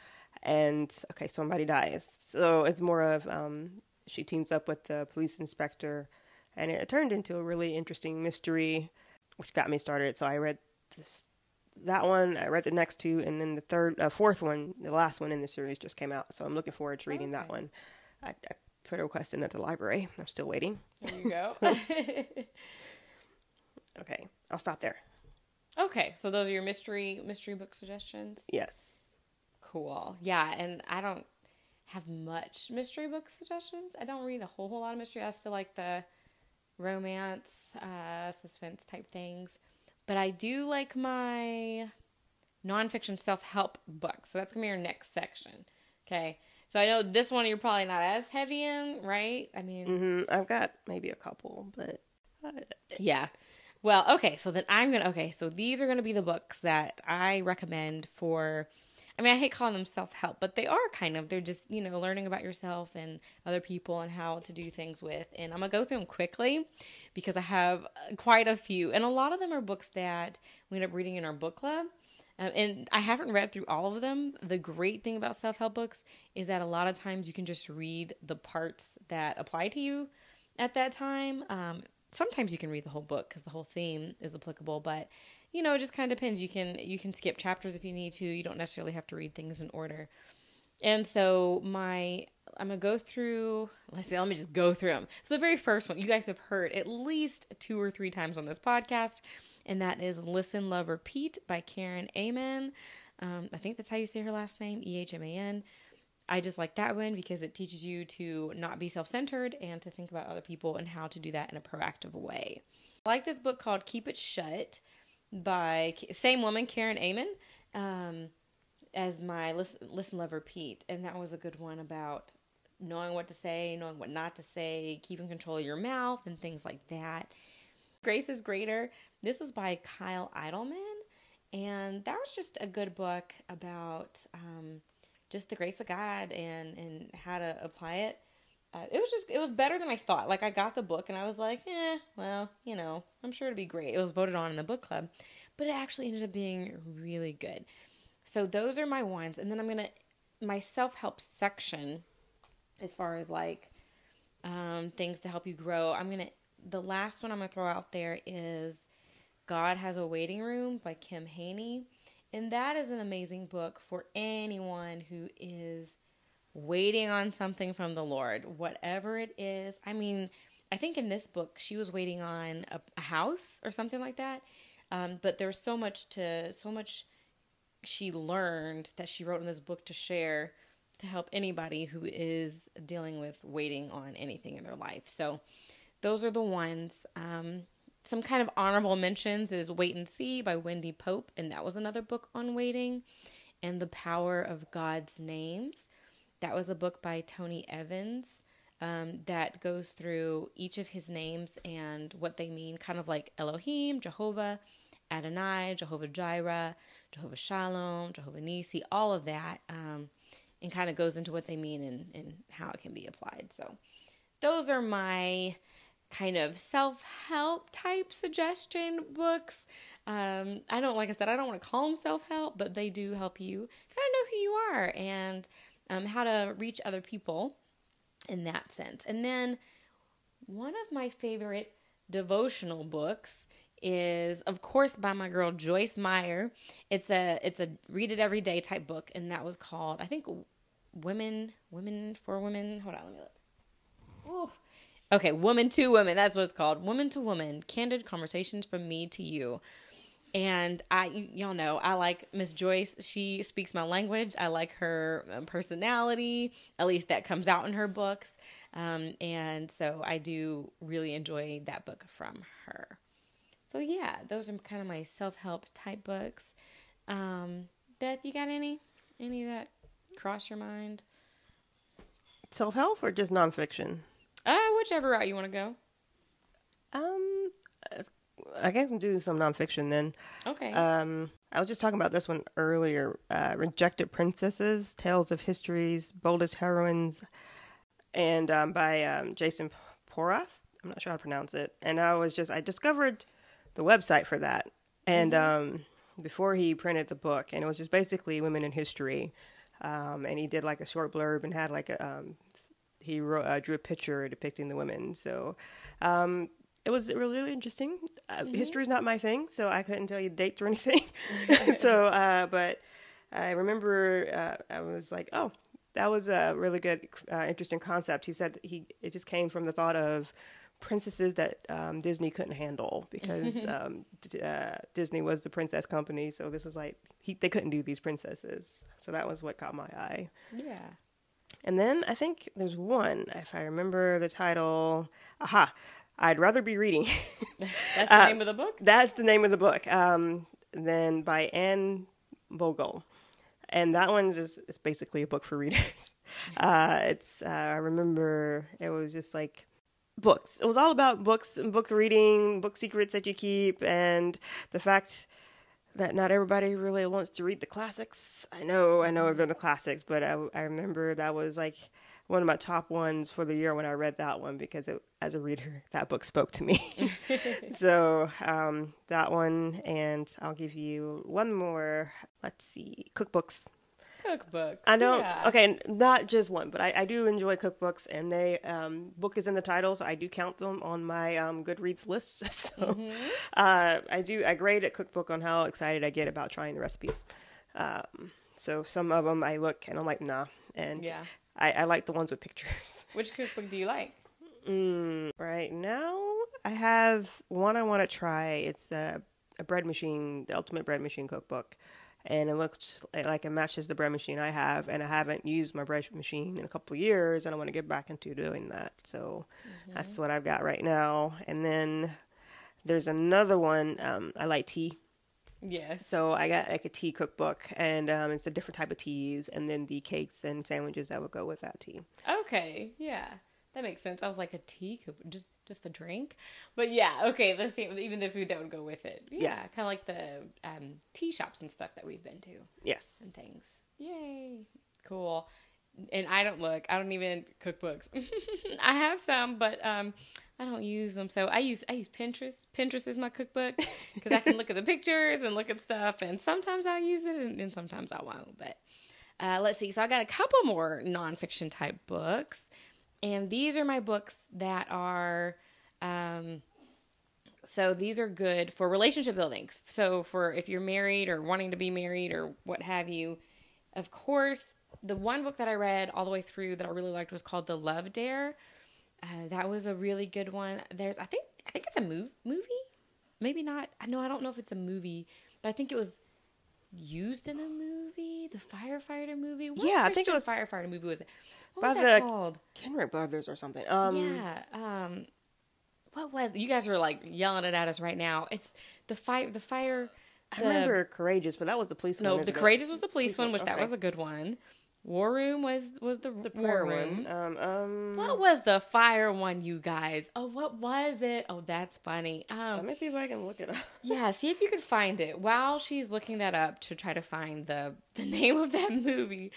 and okay, somebody dies. So it's more of um, she teams up with the police inspector, and it turned into a really interesting mystery, which got me started. So I read this. That one, I read the next two, and then the third, uh, fourth one, the last one in the series just came out. So I'm looking forward to reading that one. I, I put a request in at the library. I'm still waiting. there you go. [laughs] [laughs] Okay, I'll stop there. okay, so those are your mystery mystery book suggestions. Yes. Cool. Yeah, and I don't have much mystery book suggestions. I don't read a whole whole lot of mystery. I still like the romance, uh, suspense type things. But I do like my nonfiction self help books. So that's gonna be our next section. Okay. So I know this one you're probably not as heavy in, right? I mean, hmm I've got maybe a couple, but yeah. Well, okay, so then I'm gonna okay, so these are gonna be the books that I recommend for I mean, I hate calling them self help, but they are kind of. They're just, you know, learning about yourself and other people and how to do things with. And I'm going to go through them quickly because I have uh, quite a few. And a lot of them are books that we end up reading in our book club. Um, and I haven't read through all of them. The great thing about self help books is that a lot of times you can just read the parts that apply to you at that time. Um, sometimes you can read the whole book because the whole theme is applicable, but you know, it just kind of depends. You can you can skip chapters if you need to. You don't necessarily have to read things in order. And so my I'm gonna go through. Let's see. Let me just go through them. So the very first one you guys have heard at least two or three times on this podcast, and that is "Listen, Love, Repeat" by Karen Ehman. Um, I think that's how you say her last name, E H M A N. I just like that one because it teaches you to not be self centered and to think about other people and how to do that in a proactive way. I like this book called Keep It Shut by same woman, Karen Ehman, um, as my listen, listen, love, repeat. And that was a good one about knowing what to say, knowing what not to say, keeping control of your mouth, and things like that. Grace is Greater. This was by Kyle Idleman. And that was just a good book about um, just the grace of God and, and how to apply it. Uh, it was just, it was better than I thought. Like, I got the book and I was like, eh, well, you know, I'm sure it'd be great. It was voted on in the book club, but it actually ended up being really good. So, those are my ones. And then I'm to, my self help section, as far as like um, things to help you grow, I'm to, the last one I'm to throw out there is God Has a Waiting Room by Kim Haney. And that is an amazing book for anyone who is waiting on something from the Lord, whatever it is. I mean, I think in this book, she was waiting on a, a house or something like that. Um, but there's so much to, so much she learned that she wrote in this book to share to help anybody who is dealing with waiting on anything in their life. So those are the ones. Um, some kind of honorable mentions is Wait and See by Wendy Pope, and that was another book on waiting, and The Power of God's Names. That was a book by Tony Evans um, that goes through each of his names and what they mean, kind of like Elohim, Jehovah, Adonai, Jehovah Jireh, Jehovah Shalom, Jehovah Nisi, all of that, um, and kind of goes into what they mean and, and how it can be applied. So, those are my kind of self help type suggestion books. Um, I don't, like I said, I don't want to call them self help, but they do help you kind of know who you are and um, how to reach other people in that sense. And then one of my favorite devotional books is of course by my girl Joyce Meyer. It's a it's a read it every day type book and that was called I think Women Women for Women. Hold on, let me look. Oh, Okay, Woman to Woman. That's what it's called. Woman to Woman. Candid conversations from me to you. And I, y'all know, I like Miss Joyce. She speaks my language. I like her um, personality. At least that comes out in her books. Um, and so I do really enjoy that book from her. So yeah, those are kind of my self help type books. Um, Beth, you got any? Any that cross your mind? Self help or just nonfiction? Uh, whichever route you want to go. Um, I guess I'll do some nonfiction then. Okay. Um, I was just talking about this one earlier. Uh, Rejected Princesses: Tales of History's Boldest Heroines, and um, by um, Jason Porath. I'm not sure how to pronounce it. And I was just I discovered the website for that, and mm-hmm. um, before he printed the book, and it was just basically women in history. Um, and he did like a short blurb and had like a um, he wrote, uh, drew a picture depicting the women. So um, it was really, really interesting. Uh, mm-hmm. History is not my thing, so I couldn't tell you dates or anything. [laughs] [laughs] so, uh, but I remember uh, I was like, oh, that was a really good, uh, interesting concept. He said he it just came from the thought of princesses that um, Disney couldn't handle because [laughs] um, d- uh, Disney was the princess company. So this was like he, they couldn't do these princesses. So that was what caught my eye. Yeah. And then I think there's one, if I remember the title. Aha, I'd rather be reading. [laughs] that's the uh, name of the book? That's the name of the book. Um, then by Anne Bogel. And that one's just it's basically a book for readers. [laughs] Uh, it's uh, I remember it was just like books. It was all about books and book reading, book secrets that you keep, and the fact that not everybody really wants to read the classics. I know, I know they're the classics, but I, I remember that was like one of my top ones for the year when I read that one because it, as a reader, [laughs] that book spoke to me. [laughs] so um, that one, and I'll give you one more. Let's see, cookbooks cookbooks. I don't. Yeah. Okay, not just one, but I, I do enjoy cookbooks, and they um, book is in the title, so I do count them on my um, Goodreads list. [laughs] so mm-hmm. uh, I do. I grade a cookbook on how excited I get about trying the recipes. Um, so some of them I look and I'm like, nah, and yeah, I, I like the ones with pictures. [laughs] Which cookbook do you like? Mm, right now, I have one I want to try. It's a, a bread machine, the Ultimate Bread Machine Cookbook and it looks like it matches the bread machine I have, and I haven't used my bread machine in a couple of years, and I want to get back into doing that. So mm-hmm. that's what I've got right now. And then there's another one. Um, I like tea. Yes. So I got like a tea cookbook, and um, it's a different type of teas, and then the cakes and sandwiches that would go with that tea. Okay, yeah, that makes sense. I was like a tea, just just the drink, but yeah, okay, the same. Even the food that would go with it. Yeah, yes. kind of like the um, tea shops and stuff that we've been to. Yes, and things. Yay, cool. And I don't look. I don't even cookbooks. [laughs] I have some, but um, I don't use them. So I use I use Pinterest. Pinterest is my cookbook [laughs] because I can look at the pictures and look at stuff, and sometimes I'll use it, and, and sometimes I won't. But uh, let's see. So I got a couple more nonfiction type books, and these are my books that are. Um, so these are good for relationship building. So for if you're married or wanting to be married or what have you, of course, the one book that I read all the way through that I really liked was called The Love Dare uh, that was a really good one. There's, I think, I think it's a move movie. Maybe not. I know I don't know if it's a movie, but I think it was used in a movie, the firefighter movie. What yeah, I think it was firefighter movie was it? What was that called? Kendrick Brothers or something. Um, yeah. Um, what was you guys are like yelling it at us right now? It's the fire. The fire. The, I remember Courageous, but that was the police no, one. No, the Courageous was the police, police one, which okay. that was a good one. War Room was was the, the War Room. Um, um, what was the fire one, you guys? Oh, what was it? Oh, that's funny. Um, let me see if I can look it up. [laughs] yeah, see if you can find it while she's looking that up to try to find the the [laughs] name of that movie.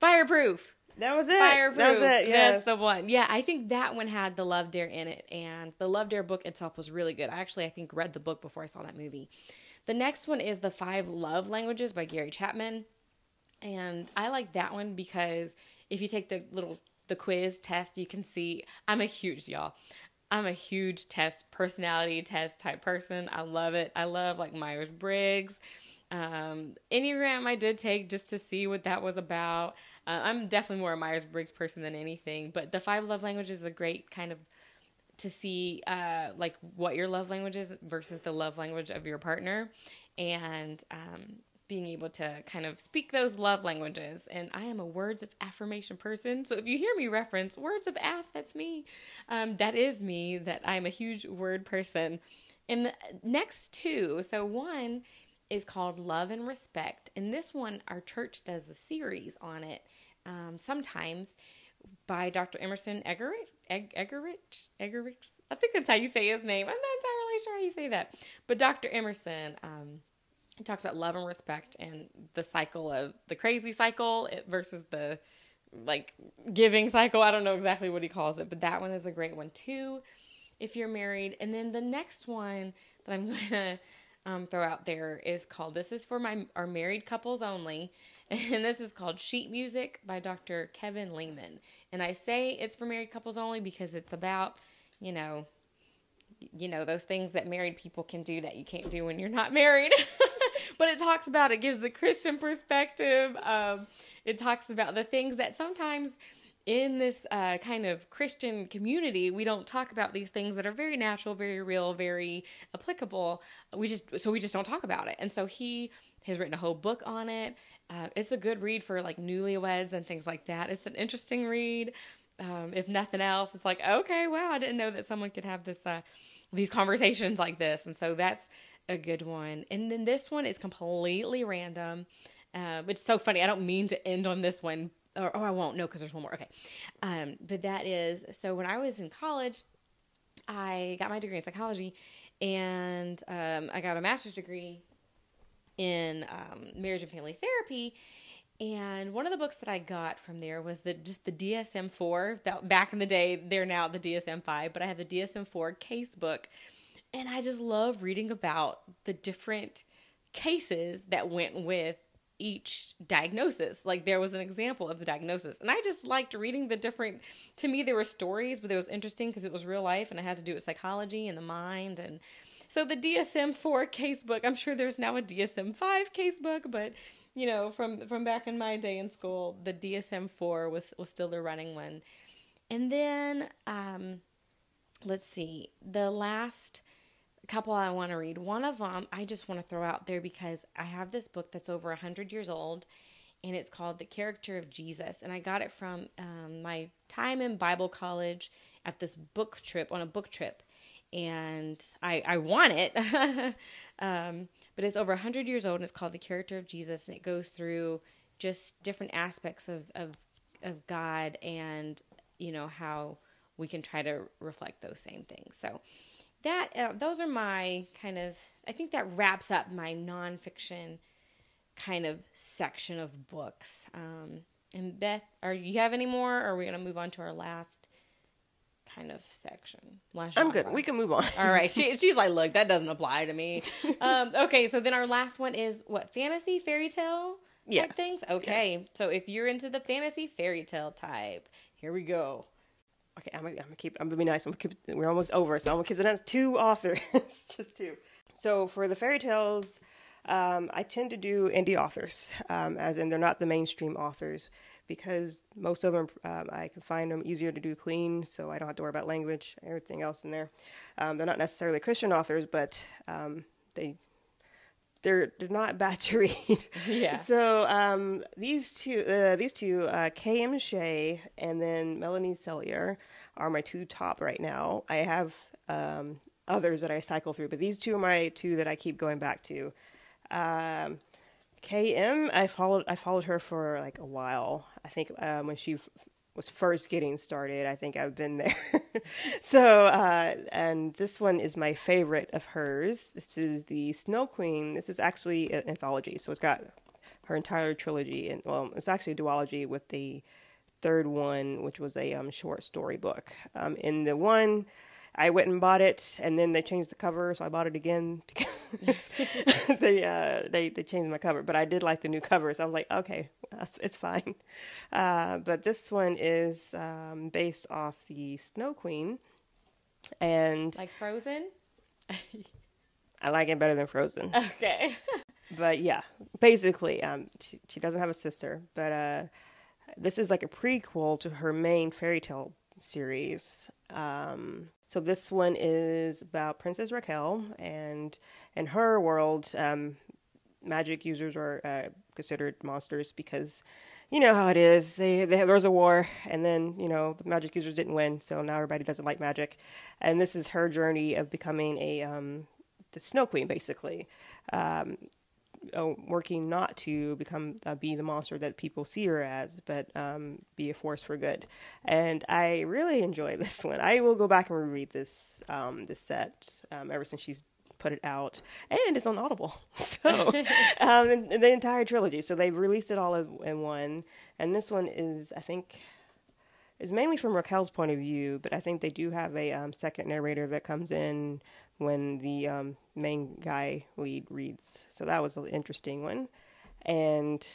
Fireproof. That was it. Fireproof. That was it. Yeah, that's the one. Yeah, I think that one had the Love Dare in it, and the Love Dare book itself was really good. I actually, I think, read the book before I saw that movie. The next one is the Five Love Languages by Gary Chapman. And I like that one because if you take the little the quiz test, you can see I'm a huge y'all. I'm a huge test personality test type person. I love it. I love like Myers Briggs. Um, Enneagram I did take just to see what that was about. Uh, I'm definitely more a Myers Briggs person than anything, but the five love languages is a great kind of to see uh, like what your love language is versus the love language of your partner, and um, being able to kind of speak those love languages. And I am a words of affirmation person. So if you hear me reference words of aff, that's me. Um, that is me, that I'm a huge word person. And the next two, so one is called Love and Respect. And this one, our church does a series on it um, sometimes by Dr. Emerson Eggerich. Egg, Eggerich? Eggerich? I think that's how you say his name. I'm not entirely sure how you say that. But Dr. Emerson, um, he talks about love and respect and the cycle of the crazy cycle versus the like giving cycle. I don't know exactly what he calls it, but that one is a great one too if you're married. And then the next one that I'm [laughs] going to um, throw out there is called This is for my our married couples only. [laughs] And this is called Sheet Music by Dr. Kevin Leman. And I say it's for married couples only because it's about, you know, you know, those things that married people can do that you can't do when you're not married. [laughs] but it talks about it gives the Christian perspective. Um, it talks about the things that sometimes in this uh, kind of Christian community, we don't talk about these things that are very natural, very real, very applicable. We just so we just don't talk about it. And so he has written a whole book on it. Uh, it's a good read for like newlyweds and things like that. It's an interesting read. Um, if nothing else, it's like okay, wow, I didn't know that someone could have this uh, these conversations like this. And so that's a good one. And then this one is completely random. Um, it's so funny. I don't mean to end on this one, or oh, I won't. No, because there's one more. Okay, um, but that is so. When I was in college, I got my degree in psychology, and um, I got a master's degree in um, marriage and family therapy. And one of the books that I got from there was the just the DSM four. That back in the day, they're now the DSM five, but I had the DSM four case book and I just love reading about the different cases that went with each diagnosis. Like there was an example of the diagnosis. And I just liked reading the different to me there were stories, but it was interesting because it was real life and I had to do with psychology and the mind and so the DSM-4 casebook, I'm sure there's now a DSM-5 casebook, but you know, from from back in my day in school, the DSM-4 was was still the running one. And then um let's see. The last couple I want to read. One of them I just want to throw out there because I have this book that's over 100 years old and it's called The Character of Jesus. And I got it from um, my time in Bible college at this book trip, on a book trip. And I, I want it. [laughs] um, but it's over 100 years old and it's called The Character of Jesus. And it goes through just different aspects of, of, of God and, you know, how we can try to reflect those same things. So, that uh, those are my kind of I think that wraps up my nonfiction kind of section of books. Um, and Beth, are you have any more? Or are we going to move on to our last kind of section? Last I'm good. We can move on. All right. She, [laughs] she's like, look, that doesn't apply to me. [laughs] Um, okay, so then our last one is what fantasy fairy tale yeah. things. Okay, yeah. so if you're into the fantasy fairy tale type, here we go. Okay, I'm gonna, I'm gonna keep. I'm gonna be nice. I'm gonna keep. We're almost over, so I'm because it has two authors, [laughs] just two. So for the fairy tales, um, I tend to do indie authors, um, as in they're not the mainstream authors, because most of them um, I can find them easier to do clean, so I don't have to worry about language, everything else in there. Um, they're not necessarily Christian authors, but um, they they're they're not [laughs] bad to read. Yeah. so um, these two uh, these two uh, K.M. Shea and then Melanie Cellier are my two top right now. I have um, others that I cycle through, but these two are my two that I keep going back to. Um, KM, I followed I followed her for like a while. I think um, when she was first getting started, I think I've been there. [laughs] so, uh, and this one is my favorite of hers. This is the Snow Queen. This is actually an anthology, so it's got her entire trilogy, and well, it's actually a duology with the third one, which was a um, short story book. Um, in the one I went and bought it, and then they changed the cover, so I bought it again [laughs] because they uh, they they changed my cover. But I did like the new cover, so I was like, okay, it's fine. Uh, but this one is um, based off the Snow Queen, and like Frozen. I like it better than Frozen. Okay. [laughs] but yeah, basically, um, she she doesn't have a sister, but uh, this is like a prequel to her main fairy tale series. Um, so this one is about Princess Raquel, and in her world, um, magic users are uh, considered monsters because you know how it is. They, they there was a war, and then you know the magic users didn't win, so now everybody doesn't like magic. And this is her journey of becoming a um, the Snow Queen, basically. Um, working not to become uh, be the monster that people see her as, but um, be a force for good. And I really enjoy [laughs] this one. I will go back and reread this um, this set um, ever since she's put it out, and it's on Audible. [laughs] So [laughs] um, the entire trilogy. So they've released it all in one, and this one is I think is mainly from Raquel's point of view, but I think they do have a um, second narrator that comes in when the um, main guy lead reads. So that was an interesting one. And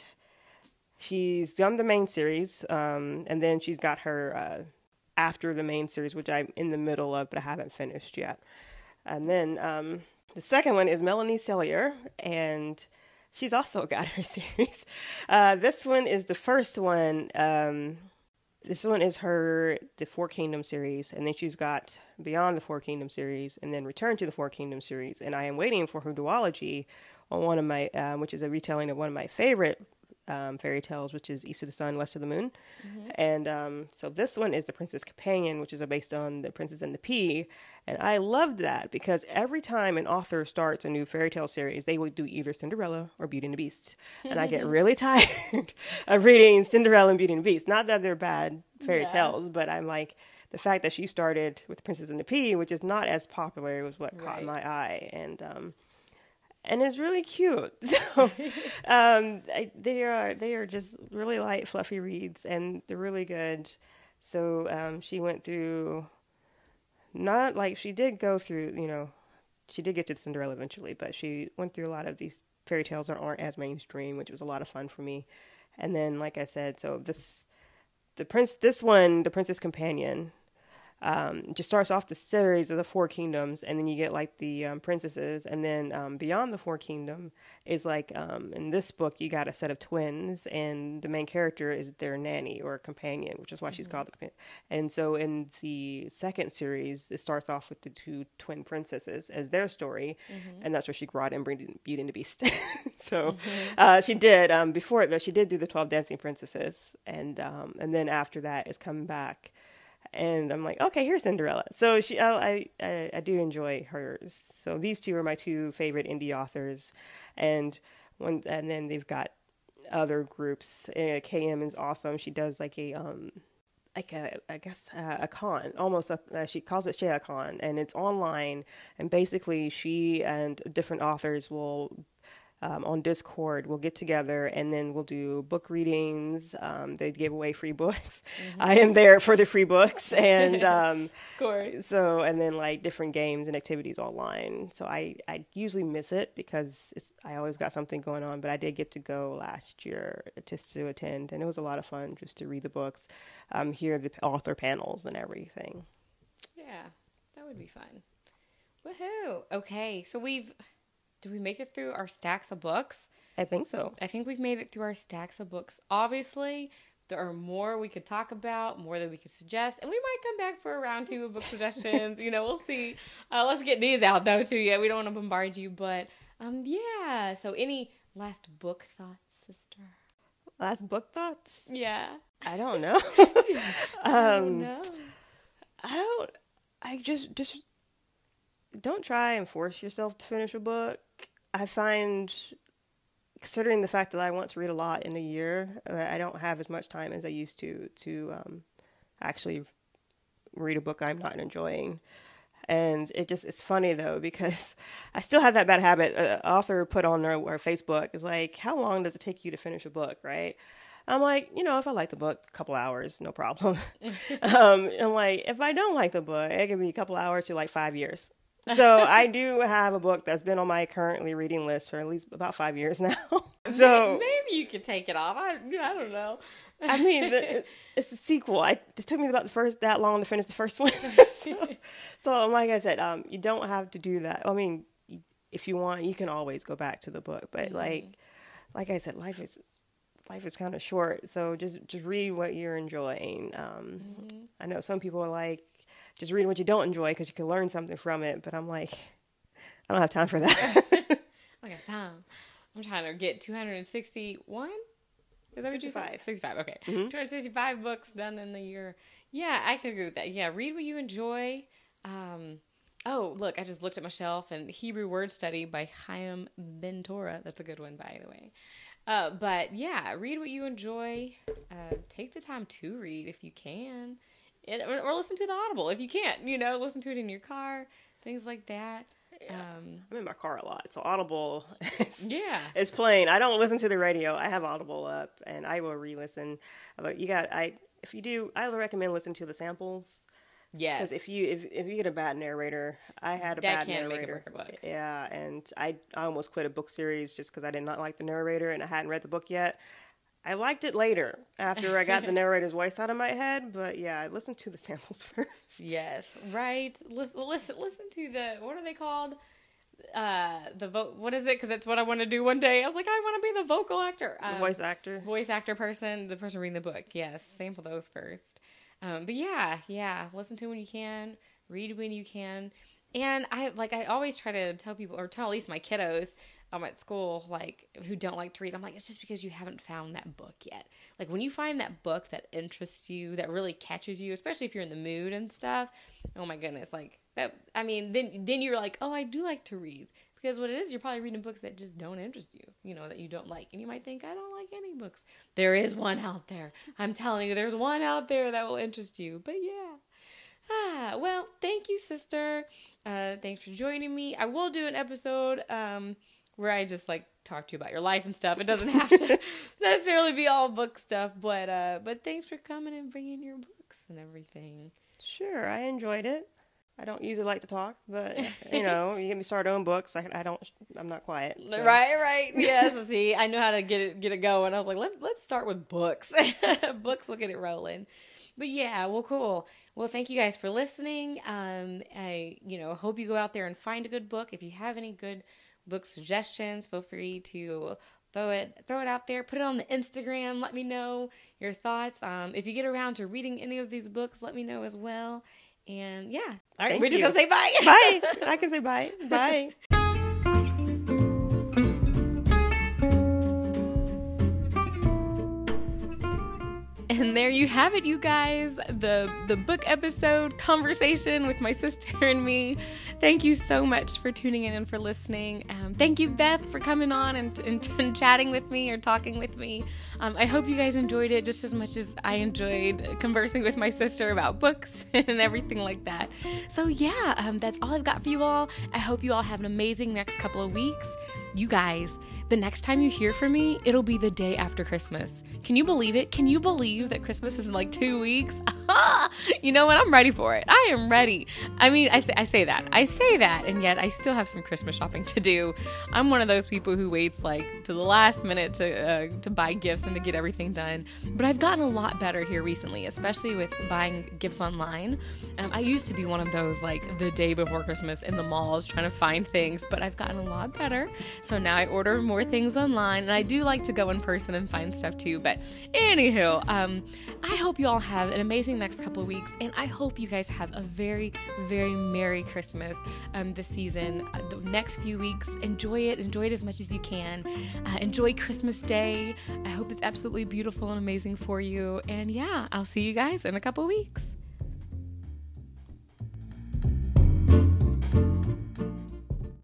she's done the main series, um, and then she's got her uh, after the main series, which I'm in the middle of, but I haven't finished yet. And then um, the second one is Melanie Cellier, and she's also [laughs] got her series. Uh, this one is the first one. Um, this one is her the Four Kingdom series, and then she's got Beyond the Four Kingdom series, and then Return to the Four Kingdom series. And I am waiting for her duology on one of my, um, which is a retelling of one of my favorite um, fairy tales, which is East of the Sun, West of the Moon. Mm-hmm. And um, so this one is The Princess Companion, which is based on The Princess and the Pea. And I loved that because every time an author starts a new fairy tale series, they will do either Cinderella or Beauty and the Beast. And I get [laughs] really tired [laughs] of reading Cinderella and Beauty and the Beast. Not that they're bad fairy yeah. tales, but I'm like, the fact that she started with Princess and the Pea, which is not as popular, was what right. caught my eye. And um, and it's really cute. [laughs] So [laughs] um, I, they are they are just really light, fluffy reads, and they're really good. So um, she went through, not like she did go through, you know, she did get to Cinderella eventually, but she went through a lot of these fairy tales that aren't as mainstream, which was a lot of fun for me. And then, like I said, so this the prince, this one, the Princess Companion. Um, just starts off the series of the four kingdoms, and then you get like the um, princesses, and then um, beyond the four kingdom is like um, in this book you got a set of twins, and the main character is their nanny or companion, which is why she's called the companion. And so in the second series, it starts off with the two twin princesses as their story, and that's where she brought in Beauty and the Beast. [laughs] so uh, she did um, before it though. She did do the Twelve Dancing Princesses, and um, and then after that is coming back and I'm like, okay, here's Cinderella. So she, I, I, I do enjoy hers. So these two are my two favorite indie authors, and one, and then they've got other groups. Uh, KM is awesome. She does like a um, like a I guess uh, a con, almost a, uh, she calls it Shea Con, and it's online. And basically, she and different authors will um, on Discord. We'll get together and then we'll do book readings. Um, they give away free [laughs] books. Mm-hmm. I am there for the free books, [laughs] and um, of course. So and then like different games and activities online. So I I usually miss it because it's I always got something going on. But I did get to go last year just to attend, and it was a lot of fun just to read the books, um, hear the author panels and everything. Yeah, that would be fun. Woohoo! Okay, so we've did we make it through our stacks of books? I think so. I think we've made it through our stacks of books. Obviously, there are more we could talk about, more that we could suggest, and we might come back for a round two of book suggestions. you know, we'll see. Uh, let's get these out though too. Yeah, we don't want to bombard you, but um, yeah. So, any last book thoughts, sister? Last book thoughts? Yeah. I don't know. [laughs] I don't know. I don't. I just just don't try and force yourself to finish a book. I find, considering the fact that I want to read a lot in a year, uh, I don't have as much time as I used to to um, actually read a book I'm not enjoying. And it just it's funny though because [laughs] I still have that bad habit. An author put on their, Facebook is like, "How long does it take you to finish a book?" Right? I'm like, you know, if I like the book, a couple hours, no problem. [laughs] [laughs] um, and like, if I don't like the book, it can be a couple hours to like five years so I do have a book that's been on my currently reading list for at least about five years now. [laughs] so maybe you could take it off. I, I don't know. I mean, the, [laughs] it's a sequel. I, it took me about the first that long to finish the first one. [laughs] so, so, like I said, um, you don't have to do that. I mean, if you want, you can always go back to the book. But mm-hmm. like, like I said, life is life is kind of short. So just just read what you're enjoying. Um, mm-hmm. I know some people are like just read what you don't enjoy because you can learn something from it. But I'm like, I don't have time for that. [laughs] I got time. I'm trying to get 261. Is that 65. what you said? 65. Okay. Mm-hmm. 265 books done in the year. Yeah, I can agree with that. Yeah, read what you enjoy. Um, oh, look, I just looked at my shelf and Hebrew Word Study by Chaim Bentorah. That's a good one, by the way. Uh, but yeah, read what you enjoy. Uh, take the time to read if you can it, or, or, listen to the Audible if you can't. You know, listen to it in your car, things like that. Yeah. Um, I'm in my car a lot, so Audible. [laughs] Is, yeah, it's playing. I don't listen to the radio. I have Audible up, and I will re-listen. But You got I. If you do, I recommend listening to the samples. Yes, because if you if if you get a bad narrator, I had a that bad narrator. Make a book. Yeah, and I I almost quit a book series just because I did not like the narrator and I hadn't read the book yet. I liked it later after I got the [laughs] narrator's voice out of my head, but yeah, I listened to the [laughs] samples first. Yes, right. Listen, listen, listen to the what are they called? Uh, the vote. What is it? Because it's what I want to do one day. I was like, I want to be the vocal actor, um, voice actor, voice actor person, the person reading the book. Yes, sample those first. Um, but yeah, yeah, listen to when you can, read when you can, and I like I always try to tell people or tell at least my kiddos um, at school, like who don't like to read, I'm like, it's just because you haven't found that book yet. Like when you find that book that interests you, that really catches you, especially if you're in the mood and stuff. Oh my goodness, like that. I mean, then then you're like, oh, I do like to read because what it is, you're probably reading books that just don't interest you, you know, that you don't like, and you might think, I don't like any books. There is one out there. I'm telling you, there's one out there that will interest you. But yeah. Ah, well, thank you, sister. Uh, thanks for joining me. I will do an episode. Um, where I just like talk to you about your life and stuff. It doesn't have to [laughs] necessarily be all book stuff, but uh, but thanks for coming and bringing your books and everything. Sure, I enjoyed it. I don't usually like to talk, but you know, you get me started on books. I, I don't. I'm not quiet. So. Right, right. [laughs] Yes. see, I know how to get it get it going. I was like, let let's start with books. [laughs] books will get it rolling. but yeah, well, cool. Well, thank you guys for listening. Um, I, you know, hope you go out there and find a good book. If you have any good book suggestions, feel free to throw it throw it out there. Put it on the Instagram. Let me know your thoughts. Um, if you get around to reading any of these books, let me know as well. And yeah, all right, Thank we're just gonna say bye. Bye. [laughs] I can say bye. Bye. And there you have it, you guys. The the book episode conversation with my [laughs] sister and me. Thank you so much for tuning in and for listening. Um, thank you, Beth, for coming on and, and, [laughs] and chatting with me or talking with me. Um, I hope you guys enjoyed it just as much as I enjoyed conversing with my sister about books [laughs] and everything like that. So yeah, um, that's all I've got for you all. I hope you all have an amazing next couple of weeks. You guys, the next time you hear from me, it'll be the day after Christmas. Can you believe it? Can you believe that Christmas is in like two weeks? [laughs] you know what? I'm ready for it. I am ready. I mean, I say, I say that. I say that, and yet I still have some Christmas shopping to do. I'm one of those people who waits like to the last minute to uh, to buy gifts and to get everything done. But I've gotten a lot better here recently, especially with buying gifts online. Um, I used to be one of those like the day before Christmas in the malls trying to find things, but I've gotten a lot better. So now I order more things online, and I do like to go in person and find stuff too. But anywho, um, I hope you all have an amazing next couple weeks, and I hope you guys have a very, very merry Christmas um, this season. Uh, the next few weeks, enjoy it, enjoy it as much as you can. Uh, enjoy Christmas Day. I hope it's absolutely beautiful and amazing for you. And yeah, I'll see you guys in a couple weeks.